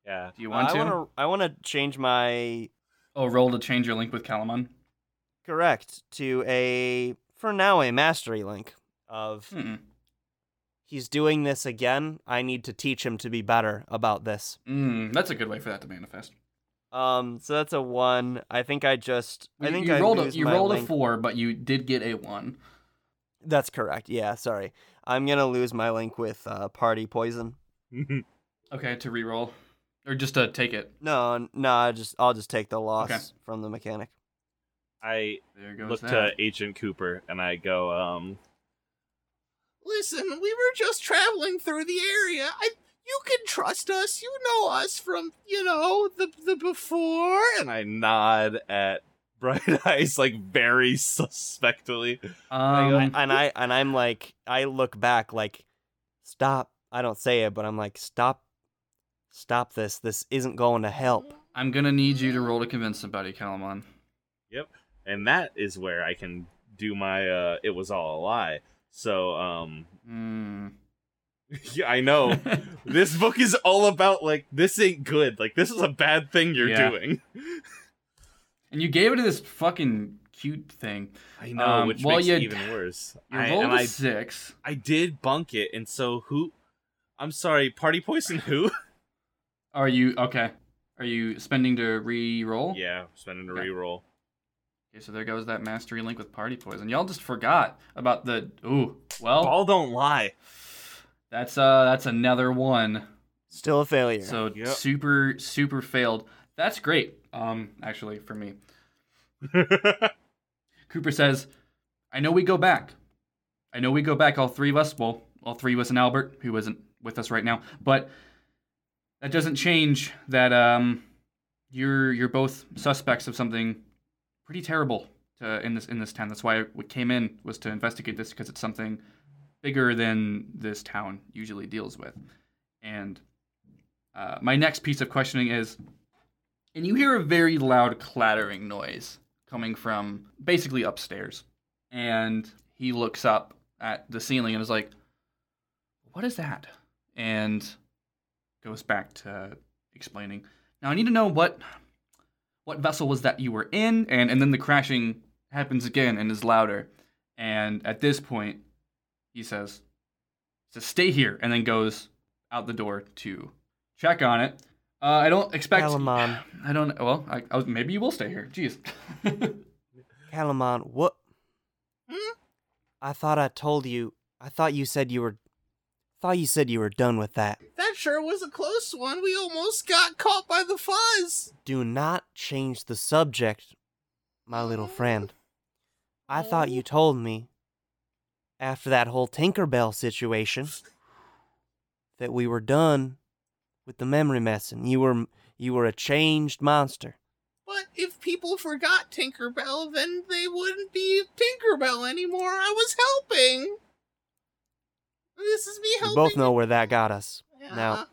[SPEAKER 3] Yeah.
[SPEAKER 1] Do you want
[SPEAKER 2] I
[SPEAKER 1] to?
[SPEAKER 2] want to. I want to change my
[SPEAKER 1] Oh, roll to change your link with Calumon.
[SPEAKER 2] correct to a for now a mastery link of
[SPEAKER 1] Mm-mm.
[SPEAKER 2] he's doing this again. I need to teach him to be better about this.
[SPEAKER 1] Mm, that's a good way for that to manifest.
[SPEAKER 2] Um, so that's a one. I think I just. I
[SPEAKER 1] You-
[SPEAKER 2] think
[SPEAKER 1] you
[SPEAKER 2] I
[SPEAKER 1] rolled a you rolled a four, but you did get a one.
[SPEAKER 2] That's correct. Yeah, sorry. I'm gonna lose my link with uh, party poison.
[SPEAKER 1] Okay, to re-roll, or just to take it.
[SPEAKER 2] No, no. I just I'll just take the loss
[SPEAKER 1] Okay.
[SPEAKER 2] from the mechanic.
[SPEAKER 3] I
[SPEAKER 1] There goes
[SPEAKER 3] look
[SPEAKER 1] that.
[SPEAKER 3] to Agent Cooper and I go, um Listen, we were just traveling through the area. I you can trust us. You know us from, you know, the the before. And I nod at Bright Eyes like very suspectly.
[SPEAKER 1] Um,
[SPEAKER 2] and I and I'm like I look back like stop. I don't say it, but I'm like stop, stop this. This isn't going to help.
[SPEAKER 1] I'm gonna need you to roll to convince somebody, Calumon.
[SPEAKER 3] Yep, and that is where I can do my uh it was all a lie. So um
[SPEAKER 1] Mm.
[SPEAKER 3] yeah, I know. this book is all about like this ain't good. Like this is a bad thing you're
[SPEAKER 1] Yeah.
[SPEAKER 3] doing.
[SPEAKER 1] And you gave it to this fucking cute thing.
[SPEAKER 3] I know,
[SPEAKER 1] Um,
[SPEAKER 3] which
[SPEAKER 1] well,
[SPEAKER 3] makes
[SPEAKER 1] you-
[SPEAKER 3] it even worse.
[SPEAKER 1] You
[SPEAKER 3] I,
[SPEAKER 1] rolled a
[SPEAKER 3] I,
[SPEAKER 1] six.
[SPEAKER 3] I did bunk it, and so who? I'm sorry, party poison who?
[SPEAKER 1] Are you okay? Are you spending to re-roll?
[SPEAKER 3] yeah, spending a
[SPEAKER 1] Okay.
[SPEAKER 3] reroll.
[SPEAKER 1] Okay, so there goes that mastery link with party poison. Y'all just forgot about the. Ooh, well,
[SPEAKER 3] Ball don't lie.
[SPEAKER 1] that's uh, that's another one.
[SPEAKER 2] Still a failure.
[SPEAKER 1] So
[SPEAKER 3] Yep.
[SPEAKER 1] super, super failed. That's great. Um, actually, for me, Cooper says, "I know we go back. I know we go back. All three of us. Well, all three of us and Albert, who isn't with us right now. But that doesn't change that um, you're you're both suspects of something pretty terrible to, in this in this town. That's why we came in was to investigate this because it's something bigger than this town usually deals with. And uh, my next piece of questioning is, and you hear a very loud clattering noise coming from basically upstairs, and he looks up at the ceiling and is like, "What is that?" And goes back to explaining. Now I need to know what what vessel was that you were in, and and then the crashing happens again and is louder. And at this point, he says, "says Stay here," and then goes out the door to check on it. Uh, I don't expect.
[SPEAKER 2] Calumon.
[SPEAKER 1] I don't. Well, I, I was, maybe you will stay here. Jeez.
[SPEAKER 2] Calumon, what?
[SPEAKER 3] Hmm?
[SPEAKER 2] I thought I told you. I thought you said you were. Thought you said you were done with that.
[SPEAKER 3] That sure was a close one. We almost got caught by the fuzz.
[SPEAKER 2] Do not change the subject, my little friend. I thought you told me, after that whole Tinkerbell situation, that we were done with the memory messing. You were you were a changed monster.
[SPEAKER 3] But if people forgot Tinkerbell, then they wouldn't be Tinkerbell anymore. I was helping. This is me helping.
[SPEAKER 2] We both know where that got us.
[SPEAKER 3] Yeah.
[SPEAKER 2] Now,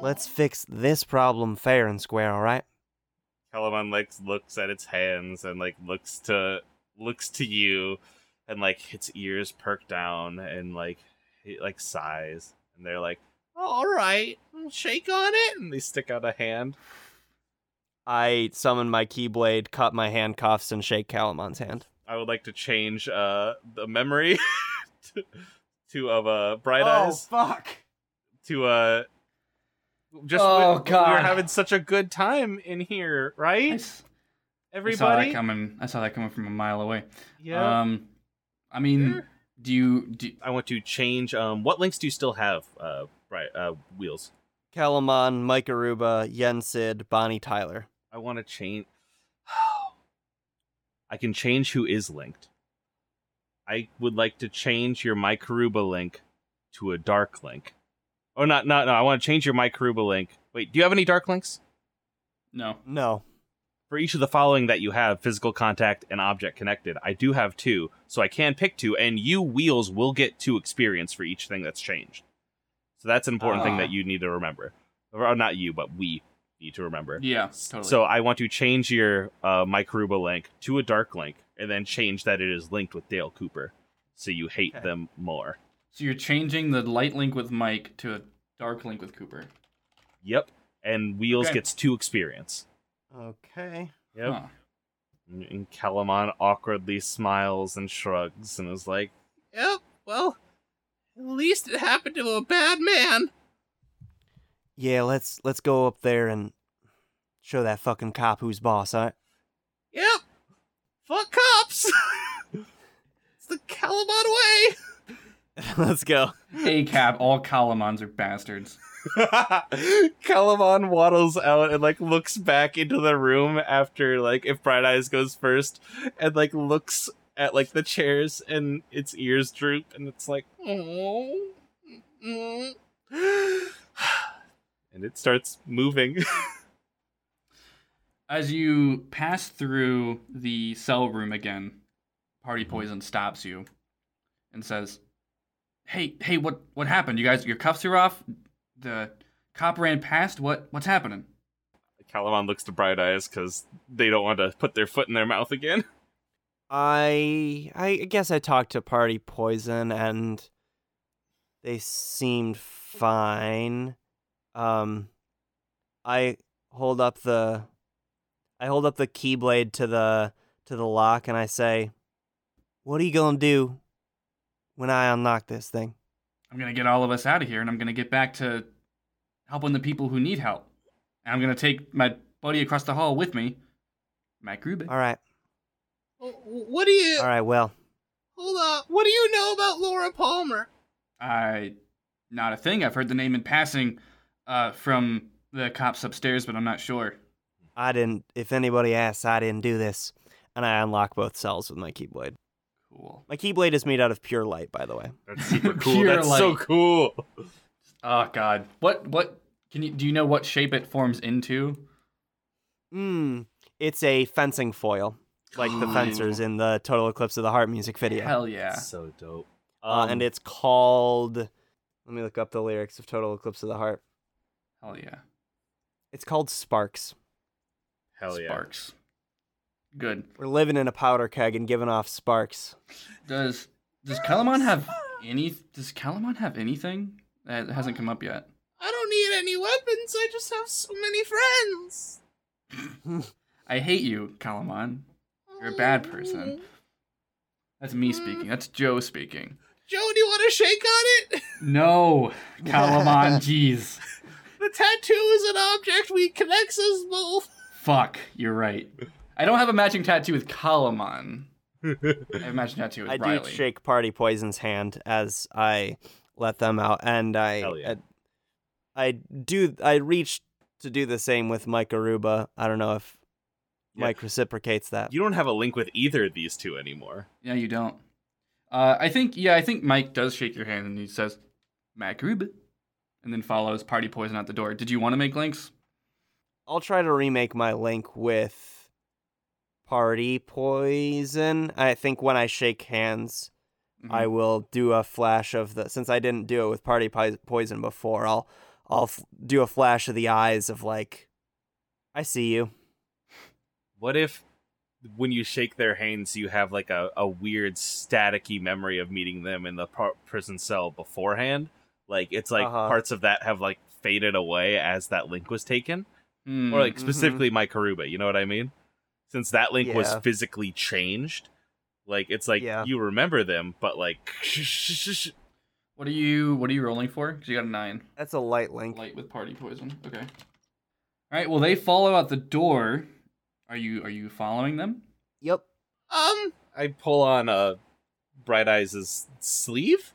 [SPEAKER 2] Let's fix this problem fair and square, all right?
[SPEAKER 3] Calumon like looks at its hands and like looks to looks to you and like its ears perk down and like it like sighs and they're like oh, all right shake on it and they stick out a hand
[SPEAKER 2] I summon my Keyblade, cut my handcuffs, and shake Calumon's hand.
[SPEAKER 3] i would like to change uh the memory to, to of uh bright eyes Oh
[SPEAKER 2] fuck!
[SPEAKER 3] to uh just
[SPEAKER 1] Oh,
[SPEAKER 3] we,
[SPEAKER 1] God.
[SPEAKER 3] we're having such a good time in here
[SPEAKER 1] I,
[SPEAKER 3] right
[SPEAKER 1] I saw that coming. I saw that coming from a mile away.
[SPEAKER 3] yeah
[SPEAKER 1] Um, I mean,
[SPEAKER 3] Sure.
[SPEAKER 1] do you do?
[SPEAKER 3] i want to change um what links do you still have uh bright uh wheels
[SPEAKER 2] Calumon, Mike Aruba, Yen Sid, Bonnie Tyler.
[SPEAKER 3] I want to change. I can change who is linked. I would like to change your Mike Karuba link to a dark link. Oh, not, not, no. I want to change your Mike Karuba link. Wait, do you have any dark links?
[SPEAKER 1] No.
[SPEAKER 2] No.
[SPEAKER 3] For each of the following that you have, physical contact and object connected, I do have two, so I can pick two, and you wheels will get two experience for each thing that's changed. So that's an important thing
[SPEAKER 1] Ah.
[SPEAKER 3] that you need to remember. Or not you, but we need to remember.
[SPEAKER 1] Yeah. Totally.
[SPEAKER 3] So I want to change your uh, My Karuba link to a dark link, and then change that it is linked with Dale Cooper, so you hate
[SPEAKER 2] Okay.
[SPEAKER 3] them more.
[SPEAKER 1] So you're changing the light link with Mike to a dark link with Cooper.
[SPEAKER 3] Yep. And Wheels
[SPEAKER 1] Okay.
[SPEAKER 3] gets two experience.
[SPEAKER 2] Okay.
[SPEAKER 3] Yep.
[SPEAKER 1] Huh.
[SPEAKER 3] And Calumon awkwardly smiles and shrugs and is like, "Yep. Well, at least it happened to a bad man."
[SPEAKER 2] Yeah, let's let's go up there and show that fucking cop who's boss, all right?
[SPEAKER 3] Yep. Fuck cops. it's the Calumon way.
[SPEAKER 2] let's go.
[SPEAKER 1] A cab. All Calumons are bastards.
[SPEAKER 3] Calumon waddles out and like looks back into the room after like if Bright Eyes goes first and like looks at like the chairs and its ears droop and it's like oh and it starts moving.
[SPEAKER 1] As you pass through the cell room again, Party Poison stops you and says, "Hey, hey, what what happened? You guys, your cuffs are off. The cop ran past. What what's happening?"
[SPEAKER 3] Calumon looks to Bright Eyes because they don't want to put their foot in their mouth again.
[SPEAKER 2] I I guess I talked to Party Poison and they seemed fine. Um I hold up the I hold up the keyblade to the to the lock and I say, "What are you gonna do when I unlock this thing?"
[SPEAKER 1] I'm gonna get all of us out of here, and I'm gonna get back to helping the people who need help. And I'm gonna take my buddy across the hall with me, Matt Grubin.
[SPEAKER 2] All right,
[SPEAKER 4] What do you?
[SPEAKER 2] all right. Well,
[SPEAKER 4] Hold on. What do you know about Laura Palmer?
[SPEAKER 1] I, not a thing. I've heard the name in passing, uh, from the cops upstairs, but I'm not sure.
[SPEAKER 2] I didn't. If anybody asks, I didn't do this. And I unlock both cells with my keyblade.
[SPEAKER 1] Cool.
[SPEAKER 2] My keyblade is made out of pure light, by the way.
[SPEAKER 3] That's super cool.
[SPEAKER 1] Pure
[SPEAKER 3] That's so cool.
[SPEAKER 1] Oh God. What? What? Can you? Do you know what shape it forms into?
[SPEAKER 2] Hmm. It's a fencing foil, like the fencers in the Total Eclipse of the Heart music video.
[SPEAKER 1] Hell yeah.
[SPEAKER 3] So dope.
[SPEAKER 2] Uh,
[SPEAKER 3] Um,
[SPEAKER 2] and it's called. Let me look up the lyrics of Total Eclipse of the Heart.
[SPEAKER 1] Hell yeah.
[SPEAKER 2] It's called Sparks.
[SPEAKER 3] hell yeah.
[SPEAKER 1] Sparks. Good.
[SPEAKER 2] We're living in a powder keg and giving off sparks.
[SPEAKER 1] Does Does Calumon have any? Does Calumon have anything that hasn't come up yet?
[SPEAKER 4] I don't need any weapons. I just have so many friends.
[SPEAKER 1] I hate you, Calumon. You're a bad person. That's me speaking. That's Joe speaking.
[SPEAKER 4] Joe, do you want to shake on it?
[SPEAKER 1] No, Calumon. Jeez.
[SPEAKER 4] The tattoo is an object. We connects us both.
[SPEAKER 1] Fuck. You're right. I don't have a matching tattoo with Calumon. I have a matching tattoo with
[SPEAKER 2] I
[SPEAKER 1] Riley.
[SPEAKER 2] do shake Party Poison's hand as I let them out, and I,
[SPEAKER 3] Hell yeah.
[SPEAKER 2] I, I do. I reach to do the same with Mike Aruba. I don't know if
[SPEAKER 3] Yeah.
[SPEAKER 2] Mike reciprocates that.
[SPEAKER 3] You don't have a link with either of these two anymore.
[SPEAKER 1] Yeah, you don't. Uh, I think yeah, I think Mike does shake your hand and he says, "Mac Rubin," and then follows Party Poison out the door. Did you want to make links?
[SPEAKER 2] I'll try to remake my link with Party Poison. I think when I shake hands, I
[SPEAKER 1] Mhm.
[SPEAKER 2] will do a flash of the. Since I didn't do it with Party Poison before, I'll I'll f- do a flash of the eyes of like, I see you.
[SPEAKER 3] What if when you shake their hands, you have like a, a weird staticky memory of meeting them in the par- prison cell beforehand? Like it's like
[SPEAKER 2] Uh-huh.
[SPEAKER 3] parts of that have like faded away as that link was taken,
[SPEAKER 1] Hmm.
[SPEAKER 3] or like
[SPEAKER 2] Mhm.
[SPEAKER 3] specifically my Karuba. You know what I mean? Since that link was physically changed, like it's like
[SPEAKER 2] Yeah.
[SPEAKER 3] you remember them, but like
[SPEAKER 1] what are you What are you rolling for? Because you got a nine.
[SPEAKER 2] That's a light link.
[SPEAKER 1] Light with Party Poison. Okay. All right. Well, they follow out the door. Are you Are you following them?
[SPEAKER 2] Yep.
[SPEAKER 4] Um,
[SPEAKER 3] I pull on uh, Bright Eyes' sleeve.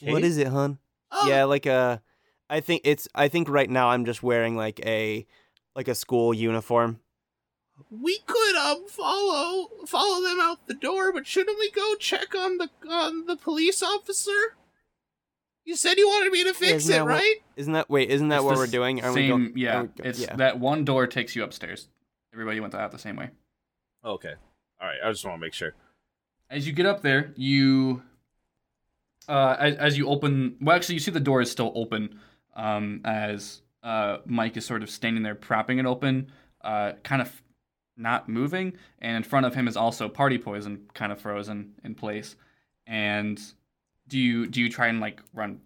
[SPEAKER 2] What
[SPEAKER 3] Cape?
[SPEAKER 2] is it, hun?
[SPEAKER 4] um
[SPEAKER 2] yeah, like a. I think it's. I think right now I'm just wearing like a, like a school uniform.
[SPEAKER 4] we could um follow follow them out the door, but shouldn't we go check on the on the police officer? You said you wanted me to fix
[SPEAKER 2] isn't
[SPEAKER 4] it,
[SPEAKER 2] that what-
[SPEAKER 4] right?
[SPEAKER 2] Isn't that wait? Isn't that
[SPEAKER 1] It's
[SPEAKER 2] what we're doing? Are we
[SPEAKER 1] same.
[SPEAKER 2] go-
[SPEAKER 1] yeah.
[SPEAKER 2] are we go-
[SPEAKER 1] it's
[SPEAKER 2] yeah.
[SPEAKER 1] that one door takes you upstairs. Everybody went out the same way.
[SPEAKER 3] Okay. All right. I just want to make sure.
[SPEAKER 1] As you get up there, you uh as, as you open well actually you see the door is still open um as uh Mike is sort of standing there propping it open, uh kind of not moving, and in front of him is also party poison kind of frozen in place. And do you do you try and like run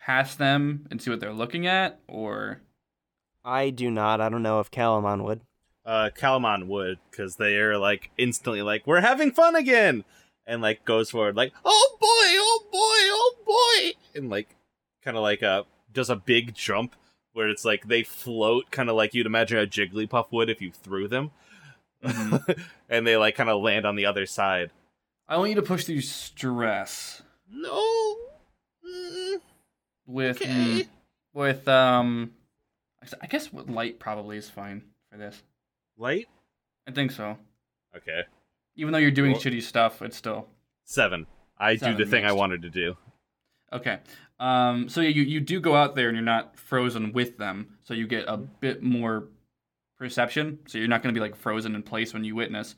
[SPEAKER 1] past them and see what they're looking at or
[SPEAKER 2] I do not. I don't know if Calumon would.
[SPEAKER 3] Uh Calumon would because they are like instantly like we're having fun again and like goes forward like
[SPEAKER 4] Oh boy! Oh boy! Oh boy!
[SPEAKER 3] and like kind of like a does a big jump where it's like they float kind of like you'd imagine a Jigglypuff would if you threw them and they like kind of land on the other side
[SPEAKER 1] I want you to push through stress
[SPEAKER 4] No. Mm,
[SPEAKER 1] with
[SPEAKER 4] okay.
[SPEAKER 1] mm, with um I guess light probably is fine for this.
[SPEAKER 3] Light
[SPEAKER 1] I think so.
[SPEAKER 3] okay
[SPEAKER 1] Even though you're doing
[SPEAKER 3] Well-
[SPEAKER 1] shitty stuff, it's still
[SPEAKER 3] seven I
[SPEAKER 1] Seven
[SPEAKER 3] do the thing I wanted to do
[SPEAKER 1] okay. Um, so you you do go out there and you're not frozen with them, so you get a bit more perception. So you're not going to be like frozen in place when you witness.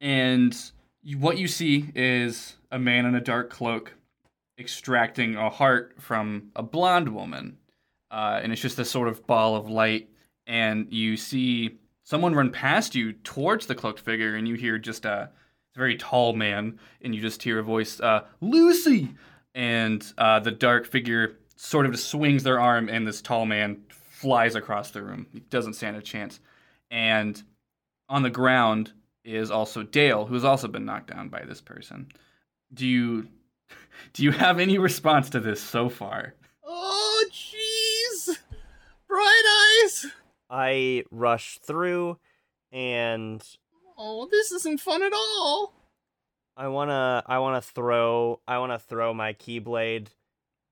[SPEAKER 1] And you, what you see is a man in a dark cloak extracting a heart from a blonde woman, uh, and it's just this sort of ball of light. And you see someone run past you towards the cloaked figure, and you hear just a very tall man, and you just hear a voice, uh, Lucy! And uh, the dark figure sort of just swings their arm, and this tall man flies across the room. He doesn't stand a chance. And on the ground, is also Dale, who has also been knocked down by this person. Do you do you have any response to this so far?
[SPEAKER 4] Oh, jeez. Bright eyes.
[SPEAKER 2] I rush through and
[SPEAKER 4] Oh, this isn't fun at all.
[SPEAKER 2] I wanna I wanna throw I wanna throw my keyblade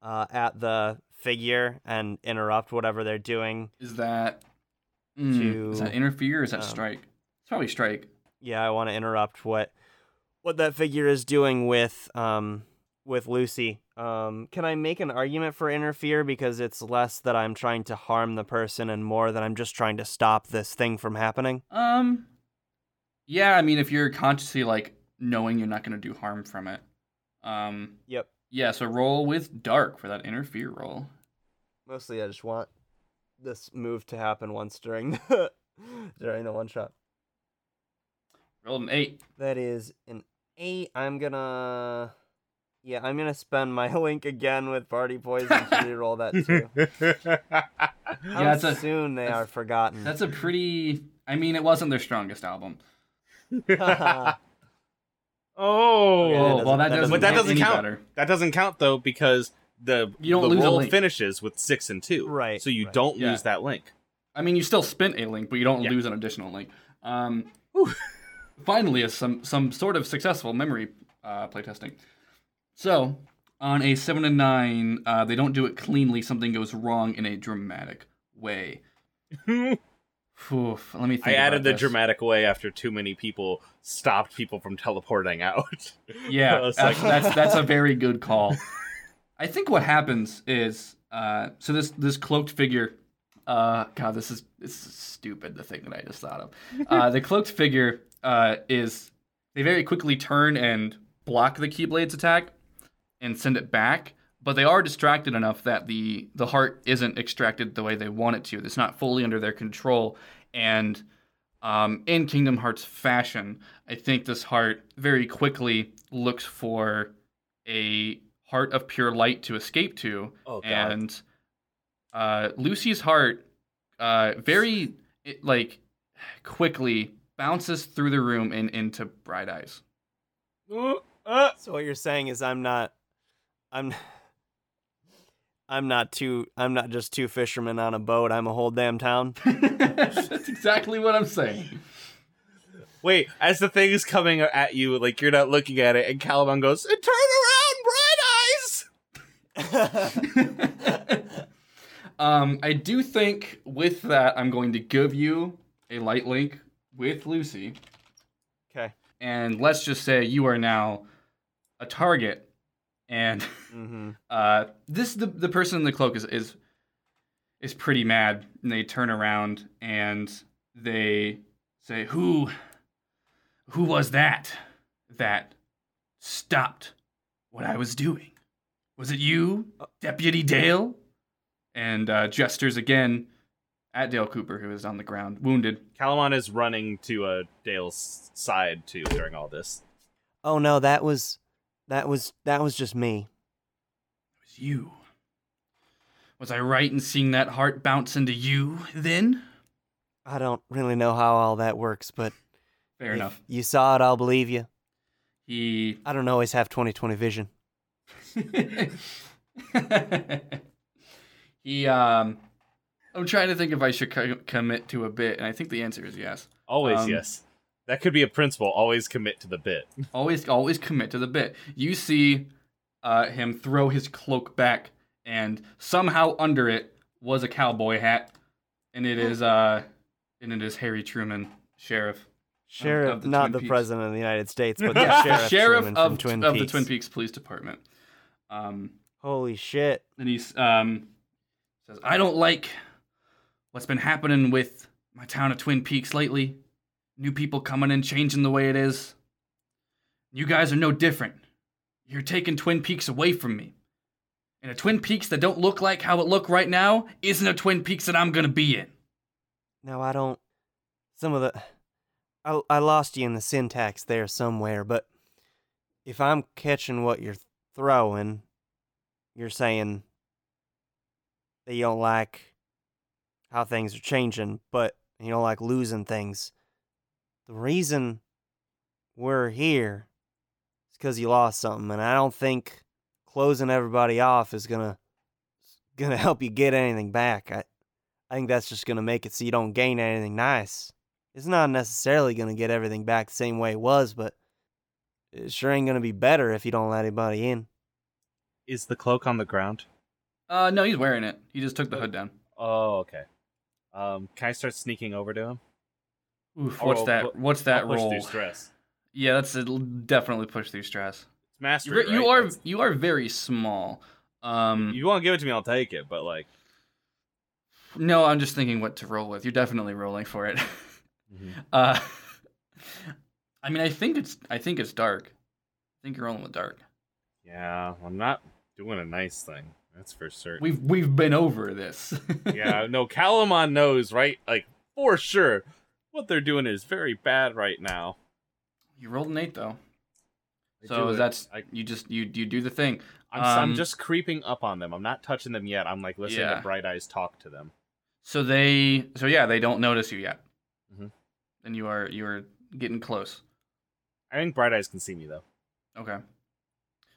[SPEAKER 2] uh, at the figure and interrupt whatever they're doing.
[SPEAKER 1] Is that mm, is that
[SPEAKER 2] To,
[SPEAKER 1] interfere or is that
[SPEAKER 2] um,
[SPEAKER 1] strike? It's probably strike.
[SPEAKER 2] Yeah, I want to interrupt what what that figure is doing with um with Lucy. Um, can I make an argument for interfere because it's less that I'm trying to harm the person and more that I'm just trying to stop this thing from happening?
[SPEAKER 1] Um, yeah, I mean, if you're consciously like knowing you're not going to do harm from it, um,
[SPEAKER 2] Yep.
[SPEAKER 1] yeah. So roll with dark for that interfere roll.
[SPEAKER 2] Mostly, I just want this move to happen once during the during the one shot.
[SPEAKER 1] Rolled an eight.
[SPEAKER 2] That is an eight. I'm gonna. Yeah, I'm gonna spend my link again with party poison to reroll that too. How
[SPEAKER 1] Yeah, it's a-
[SPEAKER 2] soon they
[SPEAKER 1] that's-
[SPEAKER 2] are forgotten.
[SPEAKER 1] That's a pretty. I mean, it wasn't their strongest album.
[SPEAKER 3] oh,
[SPEAKER 2] Yeah, that
[SPEAKER 1] oh, well, that
[SPEAKER 2] that
[SPEAKER 1] doesn't.
[SPEAKER 2] doesn't-
[SPEAKER 3] But that doesn't count.
[SPEAKER 1] Better.
[SPEAKER 3] that doesn't count though because the
[SPEAKER 1] You don't
[SPEAKER 3] the
[SPEAKER 1] lose a
[SPEAKER 3] roll finishes with six and two.
[SPEAKER 2] Right,
[SPEAKER 3] So you
[SPEAKER 2] right.
[SPEAKER 3] don't
[SPEAKER 1] Yeah.
[SPEAKER 3] lose that link.
[SPEAKER 1] I mean, you still spent a link, but you don't
[SPEAKER 3] Yeah.
[SPEAKER 1] lose an additional link. Um, finally, is some some sort of successful memory uh, playtesting. So, on a seven and nine, uh, they don't do it cleanly. Something goes wrong in a dramatic way. Oof, let me think.
[SPEAKER 3] I added the
[SPEAKER 1] this.
[SPEAKER 3] dramatic way after too many people stopped people from teleporting out.
[SPEAKER 1] Yeah, that's,
[SPEAKER 3] like-
[SPEAKER 1] that's that's a very good call. I think what happens is uh, so this this cloaked figure. Uh, God, this is this is stupid. The thing that I just thought of. Uh, the cloaked figure uh, is they very quickly turn and block the Keyblade's attack and send it back. But they are distracted enough that the the heart isn't extracted the way they want it to. It's not fully under their control. And um, in Kingdom Hearts fashion, I think this heart very quickly looks for a heart of pure light to escape to,
[SPEAKER 3] Oh god.
[SPEAKER 1] and uh, Lucy's heart uh, very it, like quickly bounces through the room and into Bright Eyes.
[SPEAKER 3] Uh,
[SPEAKER 2] so what you're saying is I'm not, I'm, I'm not two. I'm not just two fishermen on a boat. I'm a whole damn town.
[SPEAKER 1] That's exactly what I'm saying.
[SPEAKER 3] wait, as the thing is coming at you, like you're not looking at it, and Calumon goes, turn around, bright eyes.
[SPEAKER 1] um, I do think with that, I'm going to give you a light link with Lucy.
[SPEAKER 2] Okay.
[SPEAKER 1] And let's just say you are now a target. And
[SPEAKER 2] Mm-hmm.
[SPEAKER 1] uh, this the, the person in the cloak is, is is pretty mad. And they turn around and they say, Who who was that that stopped what I was doing? Was it you, Deputy Dale? And uh, gestures again at Dale Cooper, who is on the ground, wounded.
[SPEAKER 3] Calumon is running to uh, Dale's side too during all this.
[SPEAKER 2] Oh no, that was, that was, that was just me.
[SPEAKER 1] It was you. Was I right in seeing that heart bounce into you then?
[SPEAKER 2] I don't really know how all that works, but
[SPEAKER 1] Fair
[SPEAKER 2] if
[SPEAKER 1] enough.
[SPEAKER 2] You saw it, I'll believe you.
[SPEAKER 1] He
[SPEAKER 2] I don't always have 20/20 vision.
[SPEAKER 1] he um I'm trying to think if I should co- commit to a bit and I think the answer is yes.
[SPEAKER 3] Always
[SPEAKER 1] Um,
[SPEAKER 3] yes. That could be a principle. Always commit to the bit.
[SPEAKER 1] Always always commit to the bit. You see uh him throw his cloak back and somehow under it was a cowboy hat and it is uh and it is Harry Truman, sheriff.
[SPEAKER 2] Sheriff,
[SPEAKER 1] of the
[SPEAKER 2] not
[SPEAKER 1] Twin
[SPEAKER 2] the
[SPEAKER 1] Peaks.
[SPEAKER 2] president of the United States, but
[SPEAKER 1] Yeah,
[SPEAKER 2] the
[SPEAKER 1] the
[SPEAKER 2] sheriff,
[SPEAKER 1] sheriff
[SPEAKER 2] Truman
[SPEAKER 1] of,
[SPEAKER 2] from Twin
[SPEAKER 1] of
[SPEAKER 2] Peaks.
[SPEAKER 1] the Twin Peaks Police Department. Um
[SPEAKER 2] Holy shit!
[SPEAKER 1] and he um says i don't like what's been happening with my town of twin peaks lately new people coming and changing the way it is you guys are no different you're taking twin peaks away from me and a twin peaks that don't look like how it look right now isn't a twin peaks that i'm gonna be in
[SPEAKER 2] Now I don't. Some of the, I I lost you in the syntax there somewhere, but if I'm catching what you're throwing, you're saying that you don't like how things are changing, but you don't like losing things. The reason we're here is because you lost something, and I don't think closing everybody off is gonna gonna help you get anything back. I I think that's just gonna make it so you don't gain anything nice. It's not necessarily gonna get everything back the same way it was, but it sure ain't gonna be better if you don't let anybody in.
[SPEAKER 3] Is the cloak on the ground?
[SPEAKER 1] Uh, no, he's wearing it. He just took the hood down.
[SPEAKER 3] Oh, okay. Um, can I start sneaking over to him?
[SPEAKER 1] Oof, what's
[SPEAKER 3] I'll
[SPEAKER 1] that?
[SPEAKER 3] pu-
[SPEAKER 1] What's that
[SPEAKER 3] I'll push
[SPEAKER 1] roll?
[SPEAKER 3] through stress.
[SPEAKER 1] Yeah, that's it'll definitely push through stress.
[SPEAKER 3] It's mastery.
[SPEAKER 1] You
[SPEAKER 3] right?
[SPEAKER 1] are
[SPEAKER 3] That's-
[SPEAKER 1] you are very small. Um,
[SPEAKER 3] You want to give it to me? I'll take it. But like,
[SPEAKER 1] no, I'm just thinking what to roll with. You're definitely rolling for it.
[SPEAKER 3] Mm-hmm.
[SPEAKER 1] uh, I mean, I think it's I think it's dark. I think you're rolling with dark.
[SPEAKER 3] yeah, I'm not doing a nice thing. That's for certain.
[SPEAKER 1] We've we've been over this.
[SPEAKER 3] yeah, no, Calumon knows, right? Like for sure, what they're doing is very bad right now.
[SPEAKER 1] you rolled an eight though,
[SPEAKER 3] I
[SPEAKER 1] so
[SPEAKER 3] do
[SPEAKER 1] that's
[SPEAKER 3] I,
[SPEAKER 1] you just you you do the thing.
[SPEAKER 3] I'm, I'm
[SPEAKER 1] um,
[SPEAKER 3] just creeping up on them. I'm not touching them yet. I'm like listening
[SPEAKER 1] Yeah.
[SPEAKER 3] to Bright Eyes talk to them.
[SPEAKER 1] So they so yeah they don't notice you yet.
[SPEAKER 3] Mhm.
[SPEAKER 1] And you are you are getting close.
[SPEAKER 3] I think Bright Eyes can see me though.
[SPEAKER 1] Okay.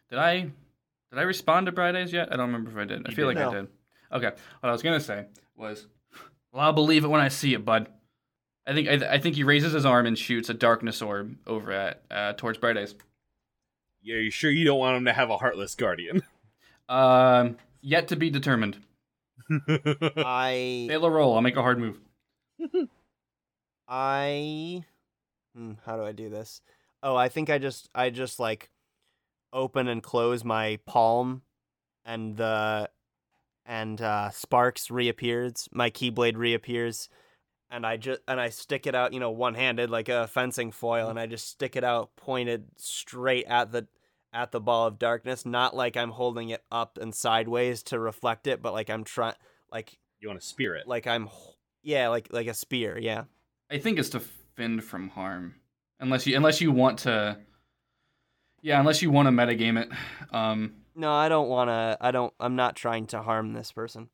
[SPEAKER 1] Did I did I respond to Bright Eyes yet? I don't remember if I did. I feel
[SPEAKER 3] did.
[SPEAKER 1] like I did. Okay. What I was gonna say was, well, I'll believe it when I see it, bud. I think I, I think he raises his arm and shoots a darkness orb over at uh, towards Bright Eyes.
[SPEAKER 3] Yeah, you sure you don't want him to have a heartless guardian?
[SPEAKER 1] Um, yet to be determined.
[SPEAKER 2] I
[SPEAKER 1] Fail a roll. I'll make a hard move.
[SPEAKER 2] I hmm, how do I do this? Oh, I think I just I just like open and close my palm and the and uh sparks reappears, my keyblade reappears and I just and I stick it out, you know, one-handed like a fencing foil and I just stick it out pointed straight at the at the ball of darkness, not like I'm holding it up and sideways to reflect it, but like I'm trying like
[SPEAKER 3] you want to spear it?
[SPEAKER 2] like I'm yeah, like like a spear, yeah.
[SPEAKER 1] I think it's to fend from harm, unless you unless you want to. Yeah, unless you want to metagame it. Um,
[SPEAKER 2] No, I don't want to. I don't. I'm not trying to harm this person.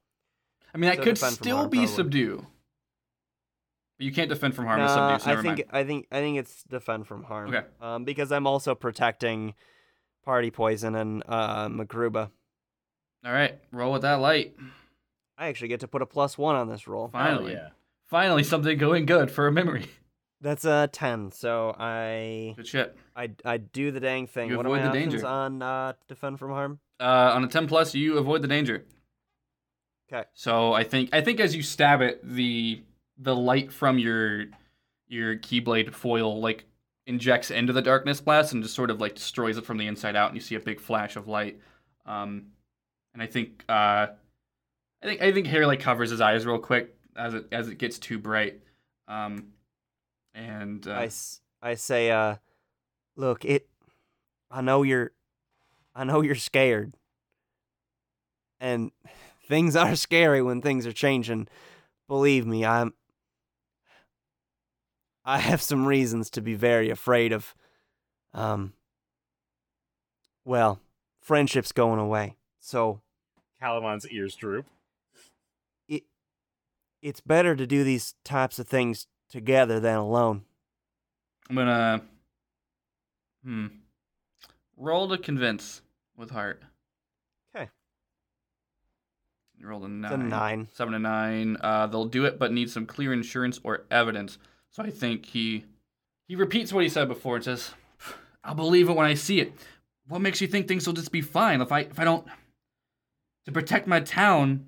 [SPEAKER 1] I mean, that
[SPEAKER 2] So
[SPEAKER 1] could still
[SPEAKER 2] harm,
[SPEAKER 1] be
[SPEAKER 2] probably.
[SPEAKER 1] subdue. But you can't defend from harm with
[SPEAKER 2] Nah,
[SPEAKER 1] subdue, so
[SPEAKER 2] I think.
[SPEAKER 1] mind.
[SPEAKER 2] I think. I think it's defend from harm.
[SPEAKER 1] Okay.
[SPEAKER 2] Um, because I'm also protecting party poison and uh Magruba.
[SPEAKER 1] All right, roll with that light.
[SPEAKER 2] I actually get to put a plus one on this roll.
[SPEAKER 1] Finally,
[SPEAKER 3] yeah.
[SPEAKER 1] finally, something going good for a memory.
[SPEAKER 2] That's a ten. So I
[SPEAKER 1] Good shit.
[SPEAKER 2] I I do the dang thing.
[SPEAKER 1] You
[SPEAKER 2] what
[SPEAKER 1] avoid
[SPEAKER 2] are my
[SPEAKER 1] the
[SPEAKER 2] options
[SPEAKER 1] danger.
[SPEAKER 2] on uh defend from harm?
[SPEAKER 1] Uh, on a ten plus, you avoid the danger.
[SPEAKER 2] Okay.
[SPEAKER 1] So I think I think as you stab it, the the light from your your keyblade foil like injects into the darkness blast and just sort of like destroys it from the inside out, and you see a big flash of light. Um, and I think uh, I think I think Harry like covers his eyes real quick as it as it gets too bright. Um, and uh,
[SPEAKER 2] I, I say uh, look it. I know you're, I know you're scared. And things are scary when things are changing. Believe me, I'm. I have some reasons to be very afraid of. Um. Well, friendship's going away, so
[SPEAKER 3] Calumon's ears droop.
[SPEAKER 2] it. It's better to do these types of things together than alone.
[SPEAKER 1] I'm gonna hmm roll to convince with heart.
[SPEAKER 2] 'Kay.
[SPEAKER 1] You rolled a
[SPEAKER 2] It's
[SPEAKER 1] nine.
[SPEAKER 2] a nine.
[SPEAKER 1] Seven to nine. Uh, they'll do it, but need some clear insurance or evidence. So I think he he repeats what he said before and says, "I'll believe it when I see it." What makes you think things will just be fine if I if I don't to protect my town?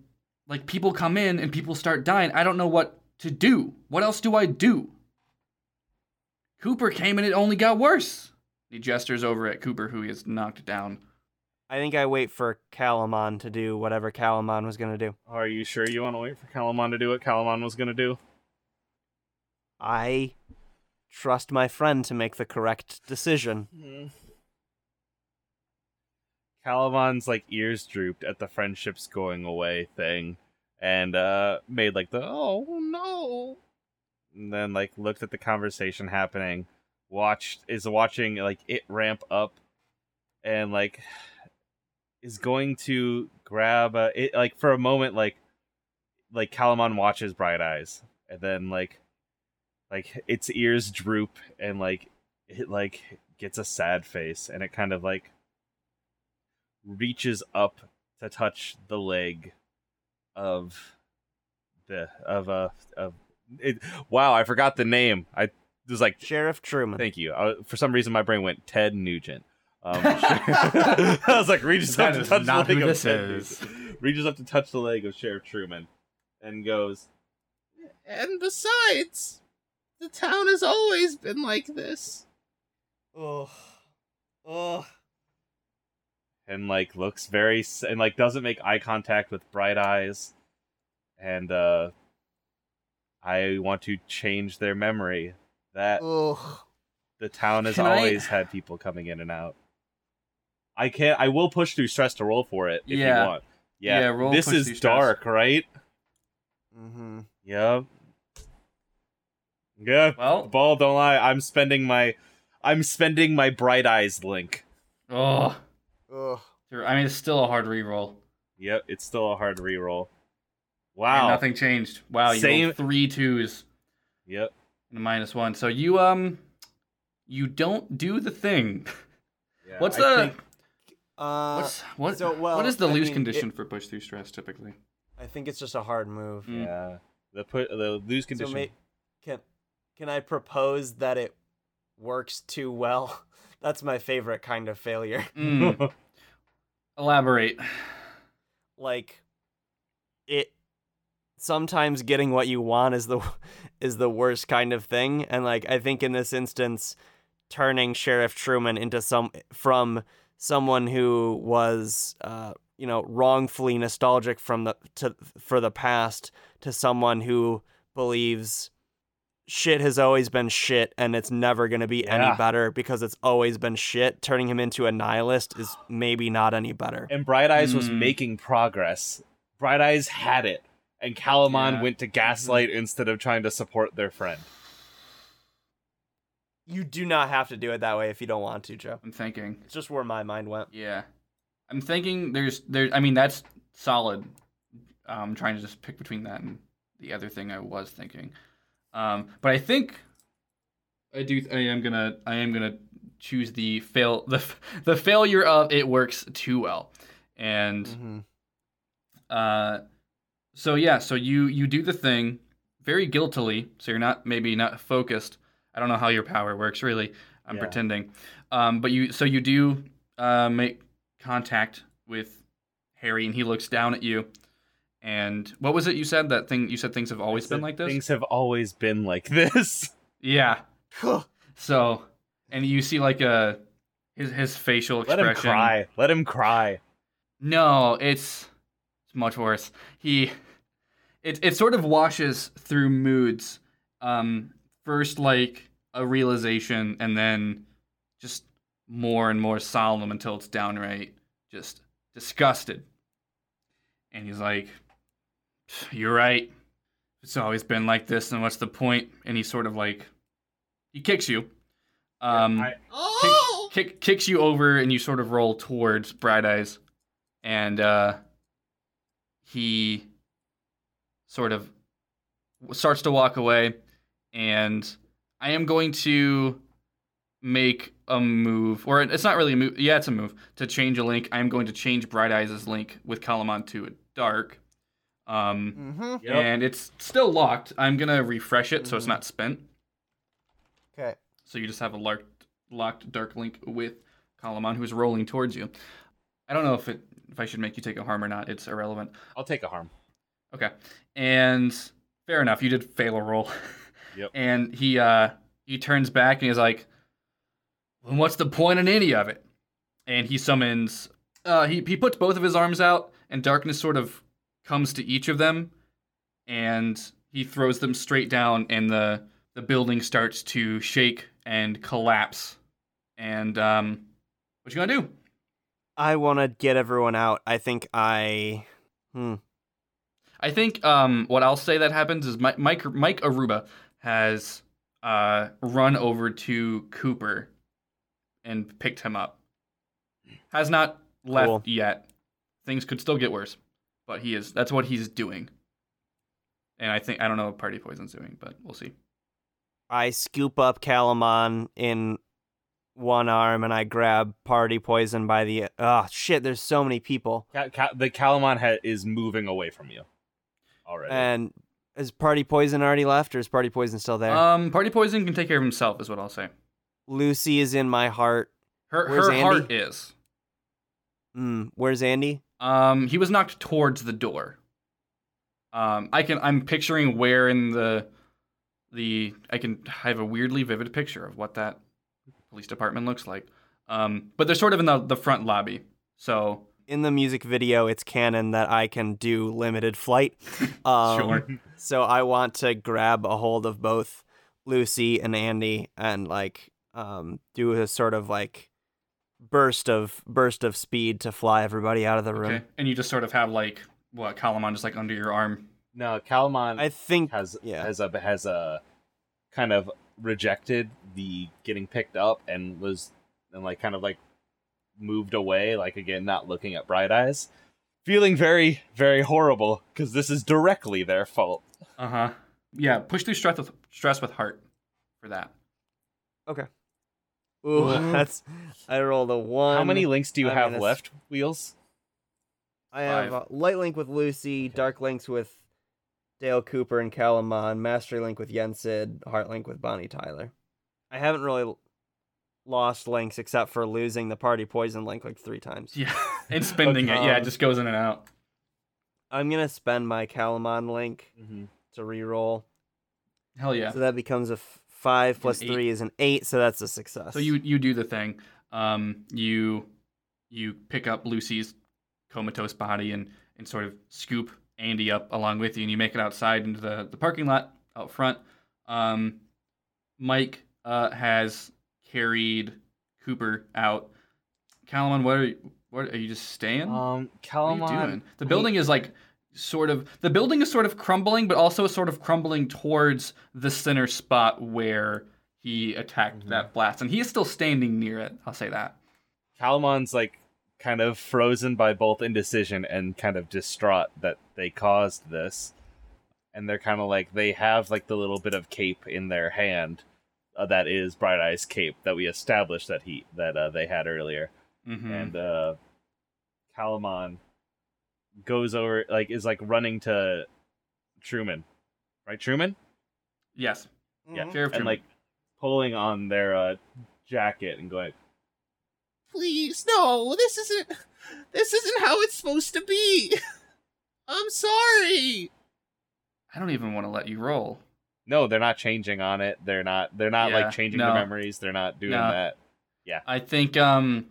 [SPEAKER 1] Like people come in and people start dying. I don't know what to do. What else do I do? Cooper came and it only got worse. He gestures over at Cooper, who he has knocked down.
[SPEAKER 2] I think I wait for Calumon to do whatever Calumon was gonna do.
[SPEAKER 3] Are you sure you want to wait for Calumon to do what Calumon was going to do?
[SPEAKER 2] I trust my friend to make the correct decision.
[SPEAKER 3] Calumon's like ears drooped at the friendships going away thing and uh made like the oh no and then like looked at the conversation happening watched is watching like it ramp up and like is going to grab uh, it like for a moment like like Calumon watches Bright Eyes and then like like its ears droop and like it like gets a sad face and it kind of like reaches up to touch the leg of the of a of it, wow i forgot the name i was like
[SPEAKER 2] Sheriff Truman.
[SPEAKER 3] thank you I, for some reason my brain went ted nugent um, i was like reaches
[SPEAKER 1] That
[SPEAKER 3] up to touch the
[SPEAKER 1] not
[SPEAKER 3] leg
[SPEAKER 1] who
[SPEAKER 3] of Ted. Nugent. reaches up to touch the leg of sheriff truman and goes
[SPEAKER 4] And besides, the town has always been like this.
[SPEAKER 2] Oh, oh.
[SPEAKER 3] and like looks very and like doesn't make eye contact with bright eyes and uh i want to change their memory that
[SPEAKER 2] Oh.
[SPEAKER 3] the town has
[SPEAKER 1] Can I-
[SPEAKER 3] always had people coming in and out i can't i will push through stress to roll for it if
[SPEAKER 1] Yeah.
[SPEAKER 3] you want yeah,
[SPEAKER 1] Yeah, roll
[SPEAKER 3] this
[SPEAKER 1] push
[SPEAKER 3] is
[SPEAKER 1] through stress.
[SPEAKER 3] dark right
[SPEAKER 2] Mm-hmm.
[SPEAKER 3] yep yeah
[SPEAKER 1] Well-
[SPEAKER 3] ball don't lie i'm spending my i'm spending my bright eyes link
[SPEAKER 1] Oh,
[SPEAKER 2] Ugh.
[SPEAKER 1] I mean, it's still a hard reroll.
[SPEAKER 3] yep it's still a hard reroll
[SPEAKER 1] And
[SPEAKER 3] wow
[SPEAKER 1] nothing changed. Wow, you
[SPEAKER 3] Same-
[SPEAKER 1] rolled three twos
[SPEAKER 3] yep
[SPEAKER 1] and a minus one. So you um, you don't do the thing.
[SPEAKER 3] Yeah,
[SPEAKER 1] What's
[SPEAKER 3] I
[SPEAKER 1] the
[SPEAKER 3] think-
[SPEAKER 2] Uh,
[SPEAKER 1] what's what?
[SPEAKER 2] so, well,
[SPEAKER 1] what is the
[SPEAKER 2] I
[SPEAKER 1] lose
[SPEAKER 2] mean,
[SPEAKER 1] condition
[SPEAKER 2] it-
[SPEAKER 1] for push through stress typically?
[SPEAKER 2] I think it's just a hard move.
[SPEAKER 1] Mm.
[SPEAKER 3] Yeah, the put the lose condition.
[SPEAKER 2] So may, can can I propose that it works too well? That's my favorite kind of failure.
[SPEAKER 1] Mm. Elaborate.
[SPEAKER 2] Like it sometimes getting what you want is the is the worst kind of thing and like I think in this instance turning Sheriff Truman into some from someone who was uh you know wrongfully nostalgic from the to for the past to someone who believes shit has always been shit and it's never going to be
[SPEAKER 3] Yeah.
[SPEAKER 2] any better because it's always been shit turning him into a nihilist is maybe not any better
[SPEAKER 3] and Bright Eyes was
[SPEAKER 1] Mm.
[SPEAKER 3] making progress. Bright Eyes had it, and Calumon
[SPEAKER 1] Yeah.
[SPEAKER 3] went to gaslight instead of trying to support their friend.
[SPEAKER 2] You do not have to do it that way if you don't want to, Joe.
[SPEAKER 1] I'm thinking.
[SPEAKER 2] It's just where my mind went.
[SPEAKER 1] Yeah, I'm thinking. There's there. I mean, that's solid. I'm trying to just pick between that and the other thing I was thinking. Um, but I think I do. I am gonna. I am gonna choose the fail. The the failure of it works too well, and.
[SPEAKER 2] Mm-hmm.
[SPEAKER 1] Uh, so yeah, so you you do the thing very guiltily. So you're not maybe not focused. I don't know how your power works really. I'm
[SPEAKER 3] Yeah.
[SPEAKER 1] pretending. Um, but you so you do uh, make contact with Harry, and he looks down at you. And what was it you said? That thing you said things have always been like this.
[SPEAKER 3] Things have always been like this.
[SPEAKER 1] Yeah. So, and you see like a his his facial expression.
[SPEAKER 3] Let him cry. Let him cry.
[SPEAKER 1] No, it's it's much worse. He it it sort of washes through moods. Um first like a realization and then just more and more solemn until it's downright just disgusted. And he's like, "You're right. It's always been like this, and what's the point?" And he sort of like he kicks you. Um
[SPEAKER 3] I-
[SPEAKER 4] Oh!
[SPEAKER 1] kick, kicks you over and you sort of roll towards Bright Eyes, and uh, he sort of starts to walk away, and I am going to make a move, or it's not really a move. Yeah, it's a move to change a link. I am going to change Bright Eyes' link with Calumon to a dark. Um,
[SPEAKER 2] Mm-hmm.
[SPEAKER 3] Yep.
[SPEAKER 1] and it's still locked. I'm gonna refresh it so it's
[SPEAKER 2] Mhm.
[SPEAKER 1] not spent.
[SPEAKER 2] Okay.
[SPEAKER 1] So you just have a locked, locked dark link with Calumon who's rolling towards you. I don't know if it if I should make you take a harm or not. It's irrelevant.
[SPEAKER 3] I'll take a harm.
[SPEAKER 1] Okay. And fair enough, you did fail a roll.
[SPEAKER 3] Yep.
[SPEAKER 1] And he uh he turns back and he's like, well, what's the point in any of it? And he summons uh he, he puts both of his arms out and darkness sort of comes to each of them and he throws them straight down and the the building starts to shake and collapse. And um what you gonna do?
[SPEAKER 2] I want to get everyone out. I think I. Hmm.
[SPEAKER 1] I think um, what I'll say that happens is Mike Mike, Mike Aruba has uh, run over to Cooper and picked him up. Has not left
[SPEAKER 2] Cool.
[SPEAKER 1] yet. Things could still get worse, but he is. That's what he's doing. And I think I don't know what Party Poison's doing, but we'll see.
[SPEAKER 2] I scoop up Calumon in one arm and I grab Party Poison by the. Oh shit! There's so many people.
[SPEAKER 3] Ca- ca- the Calumon ha- is moving away from you already.
[SPEAKER 2] And is Party Poison already left, or is Party Poison still there?
[SPEAKER 1] Um, Party Poison can take care of himself, is what I'll say.
[SPEAKER 2] Lucy is in my heart.
[SPEAKER 1] Her
[SPEAKER 2] Where's
[SPEAKER 1] her
[SPEAKER 2] Andy?
[SPEAKER 1] heart is.
[SPEAKER 2] Mm, where's Andy?
[SPEAKER 1] Um, he was knocked towards the door. Um, I can I'm picturing where in the the I can I have a weirdly vivid picture of what that police department looks like. Um, but they're sort of in the the front lobby. So
[SPEAKER 2] In the music video, it's canon that I can do limited flight. Um,
[SPEAKER 1] sure.
[SPEAKER 2] So I want to grab a hold of both Lucy and Andy and like um, do a sort of like burst of burst of speed to fly everybody out of the room.
[SPEAKER 1] Okay. And you just sort of have like what Calumon just like under your arm.
[SPEAKER 3] no, Calumon
[SPEAKER 2] I think
[SPEAKER 3] has
[SPEAKER 2] yeah.
[SPEAKER 3] has a has a kind of rejected the getting picked up and was and like kind of like moved away like again not looking at bright eyes feeling very very horrible because this is directly their fault
[SPEAKER 1] Uh huh. Yeah. Push through stress with stress with heart for that.
[SPEAKER 2] Ooh, that's I rolled a one.
[SPEAKER 3] how many links do you
[SPEAKER 2] I'm
[SPEAKER 3] have
[SPEAKER 2] gonna s-
[SPEAKER 3] left wheels
[SPEAKER 2] I have
[SPEAKER 1] Five.
[SPEAKER 2] uh, light link with Lucy, dark links with Dale Cooper and Calumon, mastery link with Yen Sid, heart link with Bonnie Tyler. I haven't really l- lost links except for losing the party poison link like three times.
[SPEAKER 1] Yeah. and spending it. Yeah. It just goes in and out.
[SPEAKER 2] I'm gonna spend my Calumon link
[SPEAKER 3] mm-hmm.
[SPEAKER 2] to re-roll,
[SPEAKER 1] Hell yeah.
[SPEAKER 2] so that becomes a f- five plus three is an eight, so that's a success.
[SPEAKER 1] So you you do the thing. Um, you you pick up Lucy's comatose body and and sort of scoop Andy up along with you, and you make it outside into the the parking lot out front. Um, Mike uh, has carried Cooper out. Calumon, what are you, what are you just staying?
[SPEAKER 3] um
[SPEAKER 1] what
[SPEAKER 3] Calumon
[SPEAKER 1] are you doing? The building is like sort of the building is sort of crumbling, but also sort of crumbling towards the center spot where he attacked
[SPEAKER 3] Mhm.
[SPEAKER 1] that blast, and he is still standing near it. I'll say that.
[SPEAKER 3] Calumon's like kind of frozen by both indecision and kind of distraught that they caused this. And they're kind of like they have like the little bit of cape in their hand uh, that is Bright Eye's cape that we established that he that uh, they had earlier.
[SPEAKER 1] hmm
[SPEAKER 3] And uh Calumon goes over like is like running to Truman. Right, Truman?
[SPEAKER 1] yes,
[SPEAKER 3] Yeah.
[SPEAKER 1] Sheriff
[SPEAKER 3] and
[SPEAKER 1] Truman.
[SPEAKER 3] like pulling on their uh jacket and going
[SPEAKER 4] Please, no, this isn't. This isn't how it's supposed to be. I'm sorry.
[SPEAKER 1] I don't even want to let you roll.
[SPEAKER 3] No, they're not changing on it. They're not. They're not
[SPEAKER 1] Yeah,
[SPEAKER 3] like changing
[SPEAKER 1] no.
[SPEAKER 3] the memories. They're not doing
[SPEAKER 1] No.
[SPEAKER 3] that. Yeah.
[SPEAKER 1] I think um,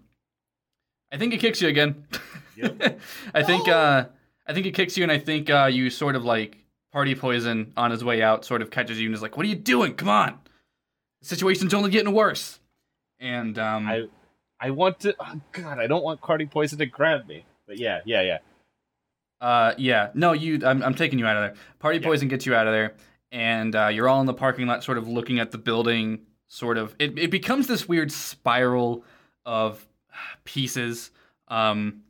[SPEAKER 1] I think it kicks you again.
[SPEAKER 3] Yep.
[SPEAKER 1] I think uh, I think it kicks you, and I think uh, you sort of like party poison on his way out, sort of catches you and is like, "What are you doing? Come on, the situation's only getting worse." And um,
[SPEAKER 3] I, I want to. Oh God, I don't want party Poison to grab me. But yeah, yeah, yeah.
[SPEAKER 1] Uh, yeah, no, you. I'm, I'm taking you out of there. Party
[SPEAKER 3] Yeah.
[SPEAKER 1] poison gets you out of there, and uh, you're all in the parking lot, sort of looking at the building. Sort of, it, it becomes this weird spiral of pieces, um,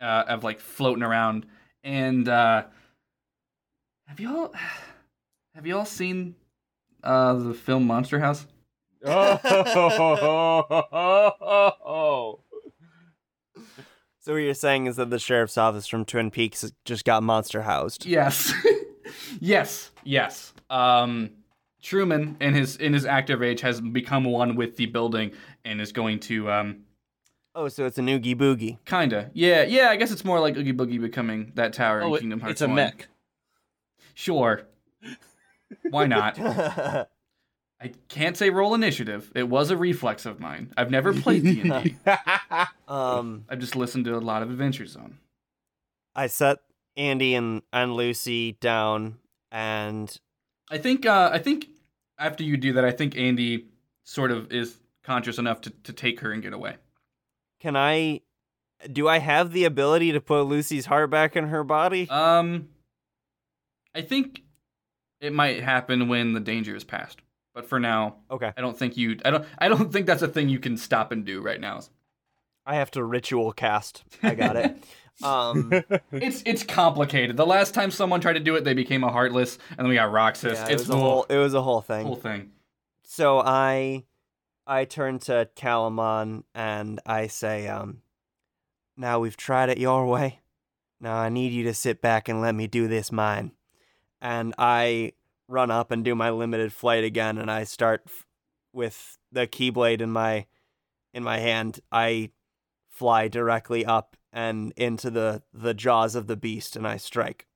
[SPEAKER 1] uh, of like floating around. And uh, have you all have you all seen uh the film Monster House?
[SPEAKER 3] Oh,
[SPEAKER 2] So what you're saying is that the sheriff's office from Twin Peaks just got monster housed.
[SPEAKER 1] Yes, yes, yes. Um, Truman, in his in his active age, has become one with the building and is going to um,
[SPEAKER 2] Oh, so it's an oogie boogie.
[SPEAKER 1] kinda, yeah, yeah. I guess it's more like Oogie Boogie becoming that tower in
[SPEAKER 3] oh it-
[SPEAKER 1] Kingdom Hearts.
[SPEAKER 3] it's a
[SPEAKER 1] 1.
[SPEAKER 3] mech.
[SPEAKER 1] Sure. Why not? I can't say roll initiative. It was a reflex of mine. I've never played D and D.
[SPEAKER 2] um,
[SPEAKER 1] I've just listened to a lot of Adventure Zone.
[SPEAKER 2] I set Andy and, and Lucy down, and
[SPEAKER 1] I think uh, I think after you do that, I think Andy sort of is conscious enough to, to take her and get away.
[SPEAKER 2] Can I? Do I have the ability to put Lucy's heart back in her body?
[SPEAKER 1] Um, I think it might happen when the danger is past. But for now,
[SPEAKER 2] Okay,
[SPEAKER 1] I don't think you. I don't. I don't think that's a thing you can stop and do right now.
[SPEAKER 2] I have to ritual cast. I got it. um,
[SPEAKER 1] It's it's complicated. The last time someone tried to do it, they became a heartless, and then we got Roxas.
[SPEAKER 2] yeah, it
[SPEAKER 1] it's
[SPEAKER 2] was a whole. It was a whole thing.
[SPEAKER 1] whole thing.
[SPEAKER 2] So I, I turn to Calumon and I say, um, now we've tried it your way. Now I need you to sit back and let me do this mine. And I run up and do my limited flight again and I start f- with the keyblade in my in my hand. I fly directly up and into the the jaws of the beast and I strike.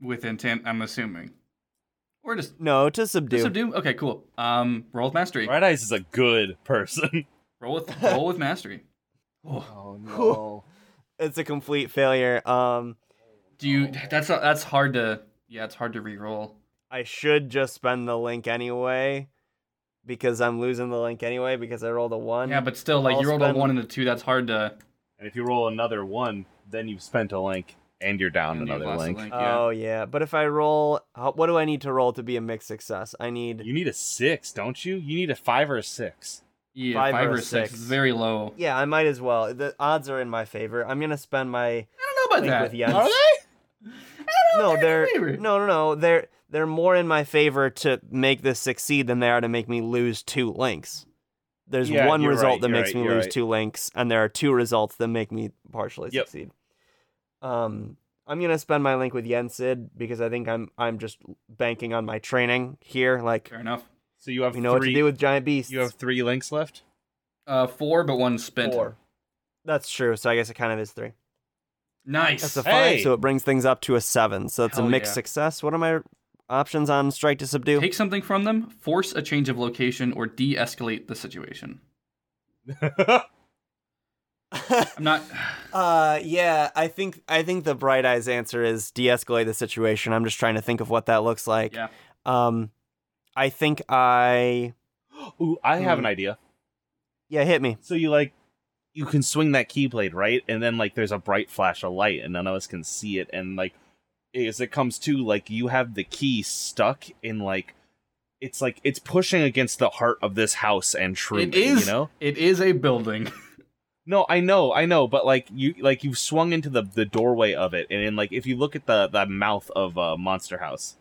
[SPEAKER 1] With intent, I'm assuming. Or just
[SPEAKER 2] No, to subdue.
[SPEAKER 1] to subdue. Okay, cool. Um, roll with mastery.
[SPEAKER 3] Bright Eyes is a good person.
[SPEAKER 1] Roll with roll with mastery. Oh,
[SPEAKER 3] Oh
[SPEAKER 2] no. It's a complete failure. Um
[SPEAKER 1] do you? That's that's hard to. Yeah, it's hard to re-roll.
[SPEAKER 2] I should just spend the link anyway because I'm losing the link anyway because I rolled a 1.
[SPEAKER 1] Yeah, but still, like
[SPEAKER 2] I'll
[SPEAKER 1] you rolled
[SPEAKER 2] spend-
[SPEAKER 1] a one and a two. That's hard to.
[SPEAKER 3] And if you roll another one, then you've spent a link and you're down
[SPEAKER 1] and
[SPEAKER 3] another
[SPEAKER 1] lost the
[SPEAKER 3] link.
[SPEAKER 1] yeah.
[SPEAKER 2] Oh yeah, but if I roll, uh, what do I need to roll to be a mixed success? I need
[SPEAKER 3] You need a six, don't you? You need a five or a six.
[SPEAKER 1] yeah,
[SPEAKER 2] five
[SPEAKER 1] five,
[SPEAKER 2] or
[SPEAKER 1] or six.
[SPEAKER 2] six.
[SPEAKER 1] Very low.
[SPEAKER 2] yeah, I might as well. The odds are in my favor. I'm gonna spend my
[SPEAKER 1] I don't know
[SPEAKER 2] link
[SPEAKER 1] about
[SPEAKER 2] with
[SPEAKER 1] that.
[SPEAKER 2] Jens.
[SPEAKER 3] Are they?
[SPEAKER 2] No, they're
[SPEAKER 1] favor.
[SPEAKER 2] no, no, no. They're they're more in my favor to make this succeed than they are to make me lose two links. There's
[SPEAKER 3] Yeah,
[SPEAKER 2] one result
[SPEAKER 3] right,
[SPEAKER 2] that makes
[SPEAKER 3] right,
[SPEAKER 2] me lose
[SPEAKER 3] right.
[SPEAKER 2] two links, and there are two results that make me partially
[SPEAKER 3] Yep.
[SPEAKER 2] succeed. Um, I'm gonna spend my link with Yen Sid because I think I'm I'm just banking on my training here. Like
[SPEAKER 1] Fair enough.
[SPEAKER 3] So you have
[SPEAKER 2] we know what to do with giant beasts.
[SPEAKER 3] you have three links left.
[SPEAKER 1] Uh, four, but one spent.
[SPEAKER 2] four. That's true. So I guess it kind of is three.
[SPEAKER 1] Nice.
[SPEAKER 2] That's a five,
[SPEAKER 3] Hey!
[SPEAKER 2] so it brings things up to a seven. So it's a mixed
[SPEAKER 1] yeah.
[SPEAKER 2] success. What are my options on strike to subdue?
[SPEAKER 1] Take something from them, force a change of location, or de-escalate the situation. I'm not.
[SPEAKER 2] uh, yeah, I think I think the bright eyes answer is de-escalate the situation. I'm just trying to think of what that looks like.
[SPEAKER 1] Yeah.
[SPEAKER 2] Um, I think I
[SPEAKER 3] Ooh, I have
[SPEAKER 2] Hmm.
[SPEAKER 3] an idea.
[SPEAKER 2] yeah hit me.
[SPEAKER 3] So you like you can swing that keyblade, right? And then like there's a bright flash of light and none of us can see it and like as it comes to like you have the key stuck in like it's like it's pushing against the heart of this house and Truman,
[SPEAKER 1] It is.
[SPEAKER 3] you know?
[SPEAKER 1] It is a building.
[SPEAKER 3] No, I know, I know, but like you like you've swung into the the doorway of it and then like if you look at the the mouth of uh, Monster House,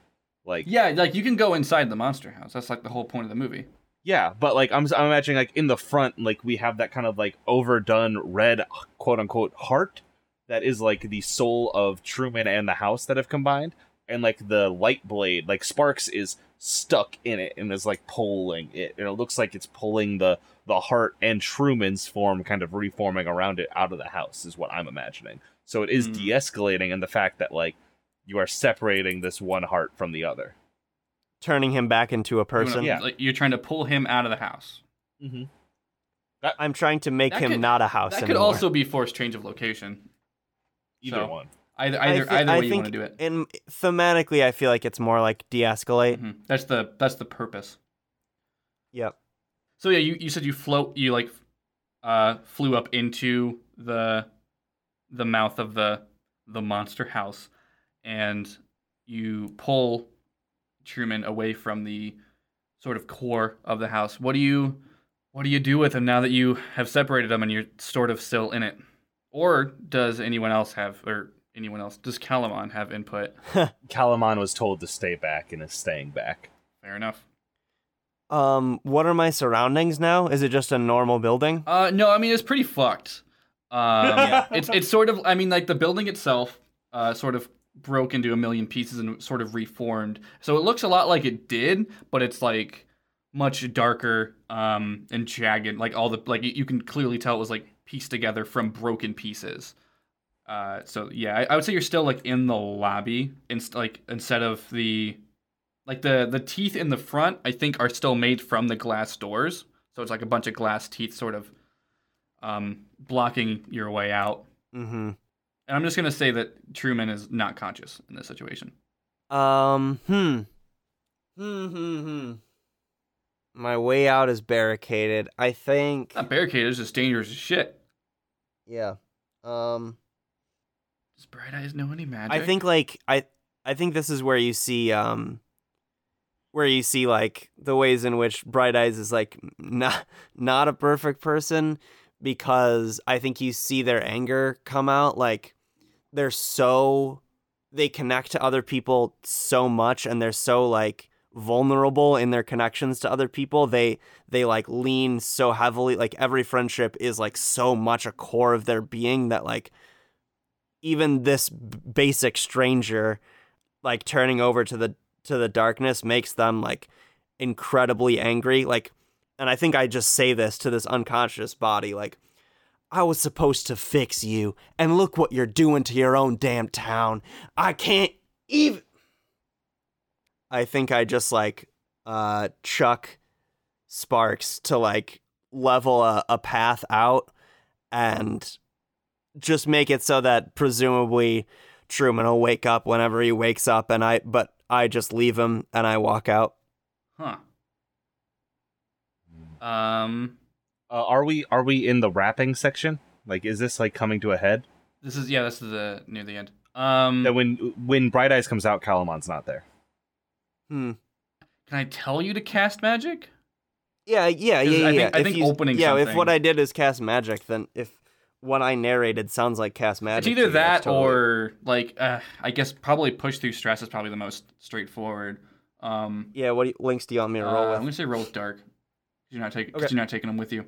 [SPEAKER 3] like
[SPEAKER 1] yeah, like you can go inside the monster house. That's like the whole point of the movie.
[SPEAKER 3] Yeah, but like I'm, I'm imagining like in the front, like we have that kind of like overdone red quote unquote heart that is like the soul of Truman and the house that have combined, and like the light blade, like Sparks is stuck in it and is like pulling it, and it looks like it's pulling the the heart and Truman's form kind of reforming around it out of the house is what I'm imagining. So it is
[SPEAKER 1] Hmm.
[SPEAKER 3] de-escalating in the fact that like you are separating this one heart from the other.
[SPEAKER 2] Turning him back into a
[SPEAKER 1] You wanna-
[SPEAKER 2] person.
[SPEAKER 3] Yeah.
[SPEAKER 1] like, you're trying to pull him out of the house.
[SPEAKER 3] Mm-hmm.
[SPEAKER 2] I'm trying to make him
[SPEAKER 1] could-
[SPEAKER 2] not a house
[SPEAKER 1] That could also be forced change of location.
[SPEAKER 3] Either
[SPEAKER 1] So-
[SPEAKER 3] one.
[SPEAKER 1] Either
[SPEAKER 2] I
[SPEAKER 1] either
[SPEAKER 2] thi-
[SPEAKER 1] either
[SPEAKER 2] I
[SPEAKER 1] way you want to do it.
[SPEAKER 2] And thematically, I feel like it's more like de-escalate.
[SPEAKER 1] Mhm. That's the that's the purpose.
[SPEAKER 2] Yep.
[SPEAKER 1] So yeah, you, you said you float you like uh flew up into the the mouth of the the monster house and you pull Truman away from the sort of core of the house. What do you what do you do with him now that you have separated him and you're sort of still in it? Or does anyone else have or anyone else does Calumon have input?
[SPEAKER 3] Calumon was told to stay back and is staying back.
[SPEAKER 1] Fair enough.
[SPEAKER 2] Um, what are my surroundings now? Is it just a normal building?
[SPEAKER 1] Uh, no, I mean it's pretty fucked. Um, it's it's sort of I mean like the building itself, uh, sort of broke into a million pieces and sort of reformed. So it looks a lot like it did, but it's like much darker um and jagged. Like all the like you- you can clearly tell it was like pieced together from broken pieces. Uh, so yeah, I, I would say you're still like in the lobby, inst- like instead of the like the the teeth in the front. I think are still made from the glass doors. So it's like a bunch of glass teeth, sort of um, blocking your way out.
[SPEAKER 2] Mm-hmm.
[SPEAKER 1] And I'm just gonna say that Truman is not conscious in this situation.
[SPEAKER 2] Um, hmm. Hmm, hmm, hmm. My way out is barricaded. I think.
[SPEAKER 1] That barricade is just dangerous as shit.
[SPEAKER 2] Yeah. Um,
[SPEAKER 1] Does Bright Eyes know any magic?
[SPEAKER 2] I think like I I think this is where you see um where you see like the ways in which Bright Eyes is like not not a perfect person because I think you see their anger come out like they're so they connect to other people so much and they're so like vulnerable in their connections to other people. They they like lean so heavily like every friendship is like so much a core of their being that like even this basic stranger like turning over to the to the darkness makes them like incredibly angry like and I think I just say this to this unconscious body like I was supposed to fix you and look what you're doing to your own damn town. I can't even I think I just like uh chuck sparks to like level a, a path out and just make it so that presumably Truman will wake up whenever he wakes up and I but I just leave him and I walk out.
[SPEAKER 1] Huh. Um,
[SPEAKER 3] Uh, are we are we in the wrapping section? Like, is this like coming to a head?
[SPEAKER 1] this is yeah, this is the near the end. Um,
[SPEAKER 3] That when when Bright Eyes comes out, Calumon's not there.
[SPEAKER 2] Hmm.
[SPEAKER 1] can I tell you to cast magic?
[SPEAKER 2] Yeah, yeah,
[SPEAKER 1] 'Cause
[SPEAKER 2] yeah,
[SPEAKER 1] I
[SPEAKER 2] yeah.
[SPEAKER 1] I
[SPEAKER 2] If
[SPEAKER 1] think
[SPEAKER 2] you-
[SPEAKER 1] opening
[SPEAKER 2] Yeah, if what I did is cast magic, then if what I narrated sounds like cast magic.
[SPEAKER 1] It's either that
[SPEAKER 2] totally-
[SPEAKER 1] or like uh, I guess probably push through stress is probably the most straightforward. Um,
[SPEAKER 2] Yeah, what do you- links do you want me to
[SPEAKER 1] uh,
[SPEAKER 2] roll
[SPEAKER 1] I'm gonna say roll with dark. You're not taking.
[SPEAKER 2] Okay.
[SPEAKER 1] You're not taking them with you.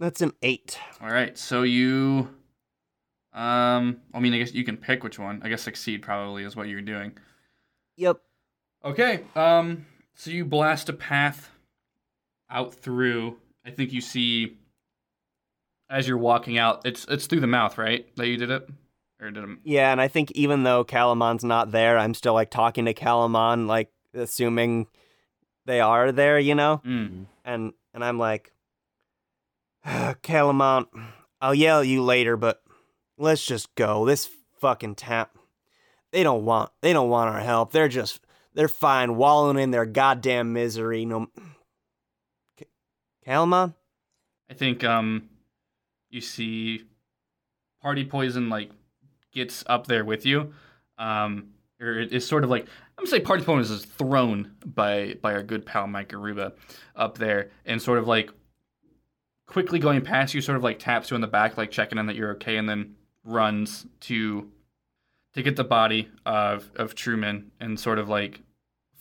[SPEAKER 2] That's an eight.
[SPEAKER 1] All right, so you. Um, I mean, I guess you can pick which one. I guess succeed probably is what you're doing.
[SPEAKER 2] Yep.
[SPEAKER 1] Okay. Um. So you blast a path out through. I think you see. As you're walking out, it's it's through the mouth, right? That you did it, or did it?
[SPEAKER 2] Yeah, and I think even though Calumon's not there, I'm still like talking to Calumon, like assuming they are there, you know?
[SPEAKER 1] Mm.
[SPEAKER 2] And and I'm like, Calumon, I'll yell at you later, but let's just go. This fucking town, they don't want they don't want our help. They're just they're fine wallowing in their goddamn misery. No, Ca- Calumon.
[SPEAKER 1] I think um, you see, party poison like gets up there with you, um, or it is sort of like I'm gonna say party poison is thrown by by our good pal Mike Aruba up there, and sort of like quickly going past you, sort of like taps you on the back, like checking in that you're okay, and then runs to to get the body of of Truman and sort of like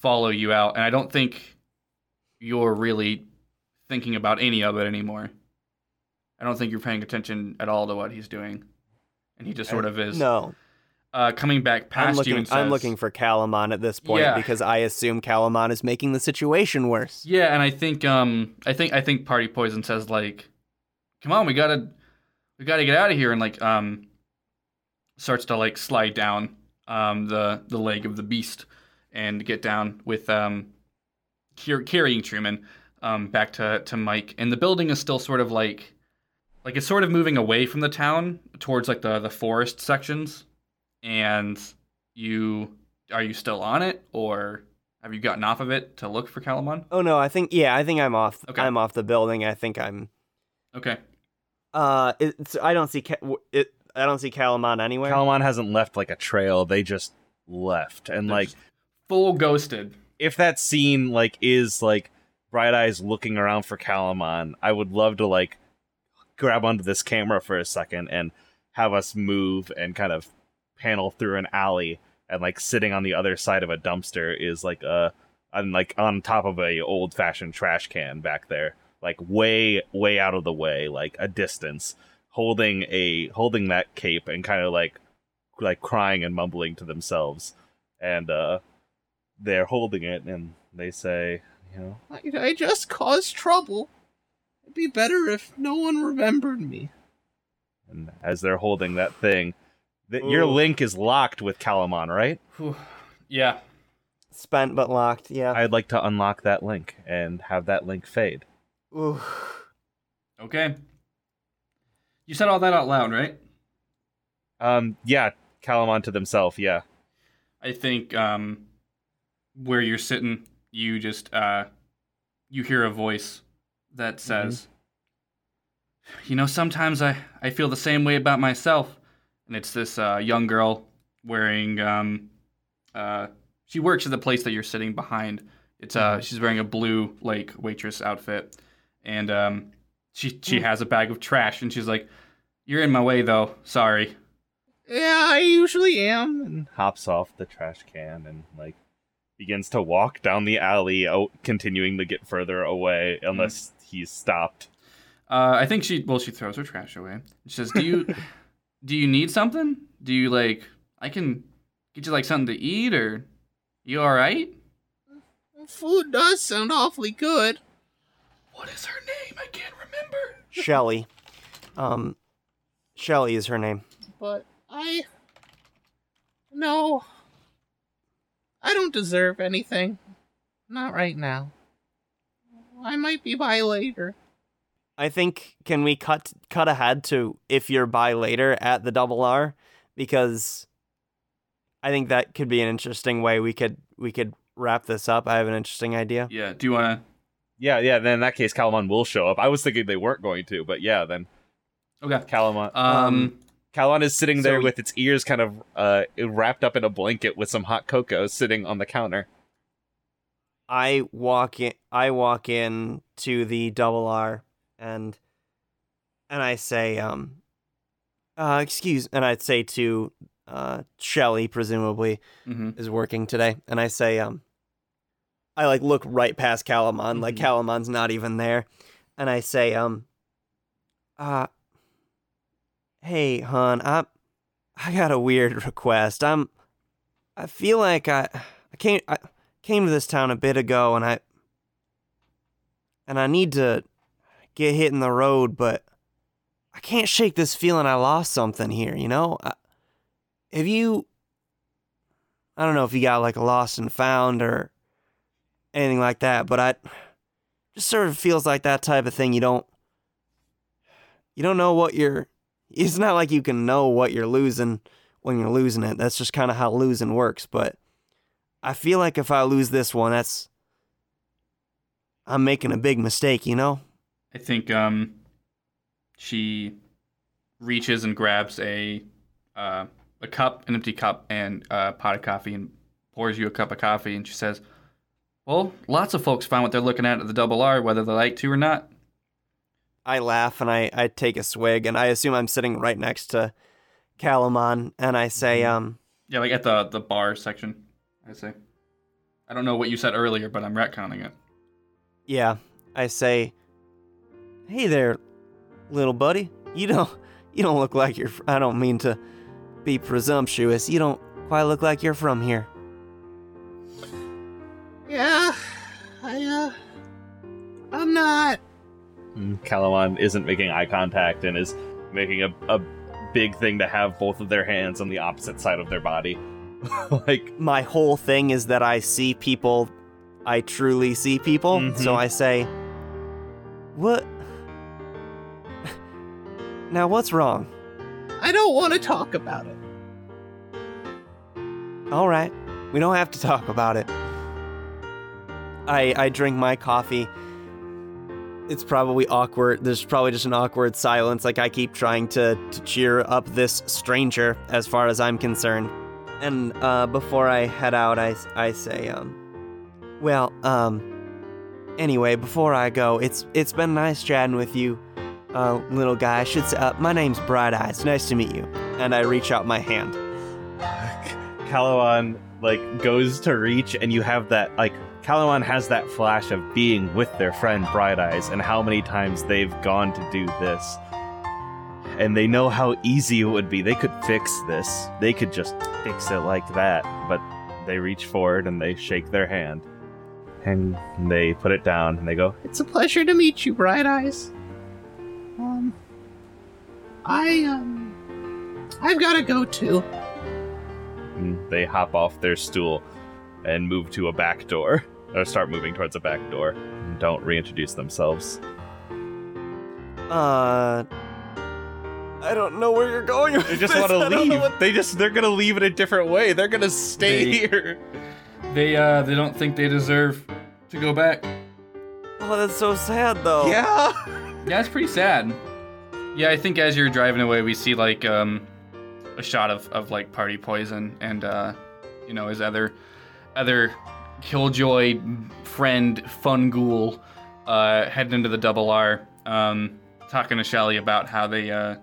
[SPEAKER 1] follow you out. And I don't think you're really thinking about any of it anymore. I don't think you're paying attention at all to what he's doing, and he just sort of is
[SPEAKER 2] No,
[SPEAKER 1] uh, coming back past
[SPEAKER 2] I'm looking.
[SPEAKER 1] you and says,
[SPEAKER 2] I'm looking for Calumon at this point
[SPEAKER 1] Yeah.
[SPEAKER 2] because I assume Calumon is making the situation worse.
[SPEAKER 1] Yeah, and I think um I think I think Party Poison says like, "Come on, we gotta we gotta get out of here," and like um starts to like slide down um the the leg of the beast and get down with um carrying Truman um back to to Mike, and the building is still sort of like like it's sort of moving away from the town towards like the the forest sections, and you are you still on it or have you gotten off of it to look for Calumon?
[SPEAKER 2] Oh no, I think yeah, I think I'm off.
[SPEAKER 1] Okay.
[SPEAKER 2] I'm off the building. I think I'm.
[SPEAKER 1] Okay.
[SPEAKER 2] Uh, it's I don't see Ca- it. I don't see Calumon anywhere.
[SPEAKER 3] Calumon hasn't left like a trail. They just left, and like
[SPEAKER 1] full ghosted.
[SPEAKER 3] if that scene like is like Bright Eyes looking around for Calumon, I would love to like grab onto this camera for a second and have us move and kind of panel through an alley and like sitting on the other side of a dumpster is like a on like on top of a old fashioned trash can back there like way way out of the way like a distance holding a holding that cape and kind of like like crying and mumbling to themselves and uh they're holding it and they say, you know,
[SPEAKER 4] I, I just caused trouble. It'd be better if no one remembered me.
[SPEAKER 3] and as they're holding that thing, that your link is locked with Calumon, right?
[SPEAKER 1] Yeah.
[SPEAKER 2] Spent but locked. Yeah.
[SPEAKER 3] I'd like to unlock that link and have that link fade.
[SPEAKER 2] Ooh.
[SPEAKER 1] Okay. You said all that out loud, right?
[SPEAKER 3] Um, yeah, Calumon to themselves, yeah.
[SPEAKER 1] I think um, where you're sitting, you just uh, you hear a voice that says, "You know, sometimes I I feel the same way about myself." And it's this uh, young girl wearing um, uh, she works at the place that you're sitting behind. It's uh, she's wearing a blue like waitress outfit, and um, she she has a bag of trash, and she's like, "You're in my way, though. Sorry."
[SPEAKER 4] Yeah, I usually am.
[SPEAKER 3] And hops off the trash can and like begins to walk down the alley, out, continuing to get further away unless he's stopped.
[SPEAKER 1] Uh, I think she well she throws her trash away. She says, "Do you do you need something? Do you like I can get you like something to eat or you all right?"
[SPEAKER 4] Food does sound awfully good.
[SPEAKER 1] What is her name? I can't remember.
[SPEAKER 2] Shelly. Um, Shelly is her name.
[SPEAKER 4] but I. No. I don't deserve anything. Not right now. I might be by later.
[SPEAKER 2] I think can we cut cut ahead to if you're by later at the double R because I think that could be an interesting way we could we could wrap this up. I have an interesting idea.
[SPEAKER 1] Yeah. Do you want to?
[SPEAKER 3] Yeah, yeah. Then in that case, Calumon will show up. I was thinking they weren't going to, but yeah, then
[SPEAKER 1] Okay.
[SPEAKER 3] Calumon.
[SPEAKER 1] Um.
[SPEAKER 2] Um,
[SPEAKER 3] Calumon is sitting
[SPEAKER 2] so
[SPEAKER 3] there
[SPEAKER 2] we-
[SPEAKER 3] with its ears kind of uh, wrapped up in a blanket with some hot cocoa sitting on the counter.
[SPEAKER 2] I walk in I walk in to the double R and and I say um uh excuse and I'd say to uh Shelly presumably
[SPEAKER 1] mhm.
[SPEAKER 2] is working today and I say um I like look right past Calumon like
[SPEAKER 1] Mhm.
[SPEAKER 2] Calumon's not even there and I say um uh hey hon I I got a weird request I'm I feel like I I came I came to this town a bit ago and I and I need to get hit in the road but I can't shake this feeling I lost something here, you know? I, have you I don't know if you got like a lost and found or anything like that, but I just sort of feels like that type of thing you don't you don't know what you're it's not like you can know what you're losing when you're losing it. That's just kind of how losing works, but I feel like if I lose this one, that's I'm making a big mistake, you know?
[SPEAKER 1] I think um, she reaches and grabs a uh, a cup, an empty cup, and a pot of coffee, and pours you a cup of coffee. And she says, "Well, lots of folks find what they're looking at at the double R, whether they like to or not."
[SPEAKER 2] I laugh and I, I take a swig and I assume I'm sitting right next to Calumon and I say, um,
[SPEAKER 1] Yeah, like at the the bar section. I say. I don't know what you said earlier, but I'm retconning it.
[SPEAKER 2] yeah, I say, hey there, little buddy. You don't, you don't look like you're, fr- I don't mean to be presumptuous. You don't quite look like you're from here.
[SPEAKER 4] Yeah, I, uh. I'm not.
[SPEAKER 3] Mm, Calumon isn't making eye contact and is making a, a big thing to have both of their hands on the opposite side of their body. like,
[SPEAKER 2] my whole thing is that I see people, I truly see people. So
[SPEAKER 3] Mhm.
[SPEAKER 2] I say, What? now, what's wrong?
[SPEAKER 4] I don't want to talk about it.
[SPEAKER 2] All right, we don't have to talk about it. I I drink my coffee. It's probably awkward. There's probably just an awkward silence. Like I keep trying to, to cheer up this stranger, as far as I'm concerned. And uh, before I head out, I I say, um, well, um, anyway, before I go, it's it's been nice chatting with you, uh, little guy. I should say, uh, my name's Bright Eyes. Nice to meet you. And I reach out my hand.
[SPEAKER 3] Calumon like goes to reach and you have that like Calumon has that flash of being with their friend Bright Eyes and how many times they've gone to do this. And they know how easy it would be. They could fix this. They could just fix it like that. But they reach forward and they shake their hand. And they put it down and they go,
[SPEAKER 4] It's a pleasure to meet you, Bright Eyes. Um. I, um. I've gotta go too.
[SPEAKER 3] and they hop off their stool and move to a back door. Or start moving towards a back door. And don't reintroduce themselves.
[SPEAKER 2] Uh, I don't know where you're going.
[SPEAKER 3] They just want to leave. They just they're gonna leave in a different way. They're gonna stay
[SPEAKER 1] They-
[SPEAKER 3] here.
[SPEAKER 1] They uh they don't think they deserve to go back.
[SPEAKER 2] Oh, that's so sad, though.
[SPEAKER 3] Yeah.
[SPEAKER 1] Yeah, it's pretty sad. Yeah, I think as you're driving away, we see like um, a shot of, of like party poison and uh, you know his other other killjoy friend Fun Ghoul uh, heading into the Double R, um, talking to Shelly about how they uh,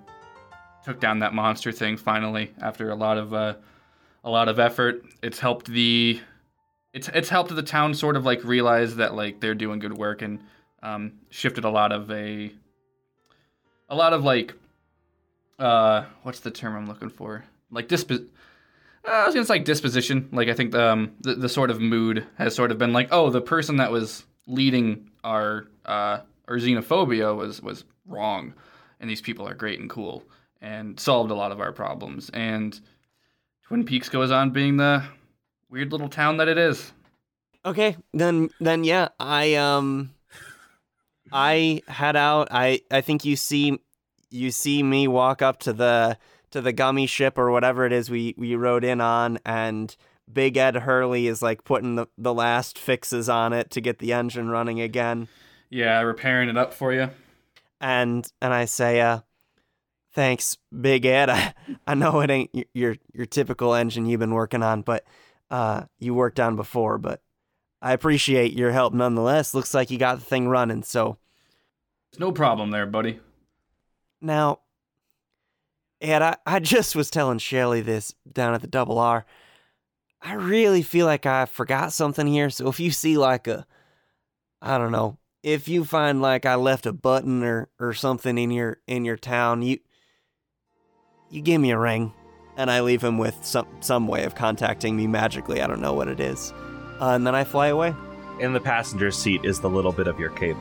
[SPEAKER 1] took down that monster thing finally after a lot of uh, a lot of effort. It's helped the it's it's helped the town sort of like realize that like they're doing good work and um, shifted a lot of a a lot of like uh what's the term I'm looking for like disp. Uh, I was gonna say like disposition. Like I think the, um, the the sort of mood has sort of been like, oh, the person that was leading our uh, our xenophobia was was wrong, and these people are great and cool and solved a lot of our problems. And Twin Peaks goes on being the weird little town that it is.
[SPEAKER 2] Okay, then then yeah, I um I head out. I I think you see you see me walk up to the to the gummy ship or whatever it is we we rode in on and Big Ed Hurley is like putting the, the last fixes on it to get the engine running again.
[SPEAKER 1] Yeah, repairing it up for you.
[SPEAKER 2] And and I say uh thanks Big Ed. I, I know it ain't your your typical engine you've been working on, but uh you worked on before, but I appreciate your help nonetheless. Looks like you got the thing running, so
[SPEAKER 1] It's no problem there, buddy.
[SPEAKER 2] Now, Ed, I, I just was telling Shelly this down at the double R. I really feel like I forgot something here. So if you see like a, I don't know, if you find like I left a button or, or something in your in your town, you you give me a ring, and I leave him with some some way of contacting me magically. I don't know what it is, uh, and then I fly away.
[SPEAKER 3] In the passenger seat is the little bit of your cape.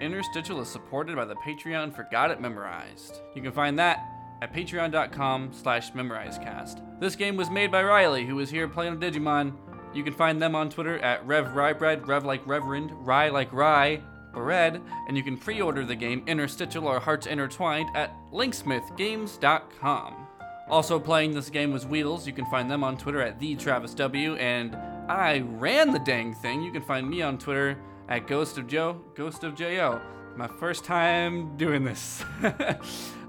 [SPEAKER 1] Interstitial is supported by the Patreon for Got It Memorized. You can find that at patreon.com slash memorizecast. This game was made by Riley, who is here playing Digimon. You can find them on Twitter at Rev Rybread, Rev like Reverend, Rye like Rye, Bread, and you can pre-order the game Interstitial or Hearts Intertwined at linksmithgames.com. Also playing this game was Wheels. You can find them on Twitter at the Travis W. And I ran the dang thing. You can find me on Twitter at Ghost of Joe, Ghost of Jo. My first time doing this. uh,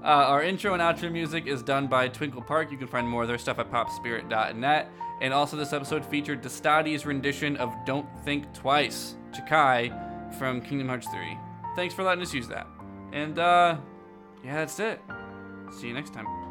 [SPEAKER 1] our intro and outro music is done by Twinkle Park. You can find more of their stuff at popspirit.net. And also, this episode featured Destati's rendition of Don't Think Twice, Chikai from Kingdom Hearts 3. Thanks for letting us use that. And, uh, yeah, that's it. See you next time.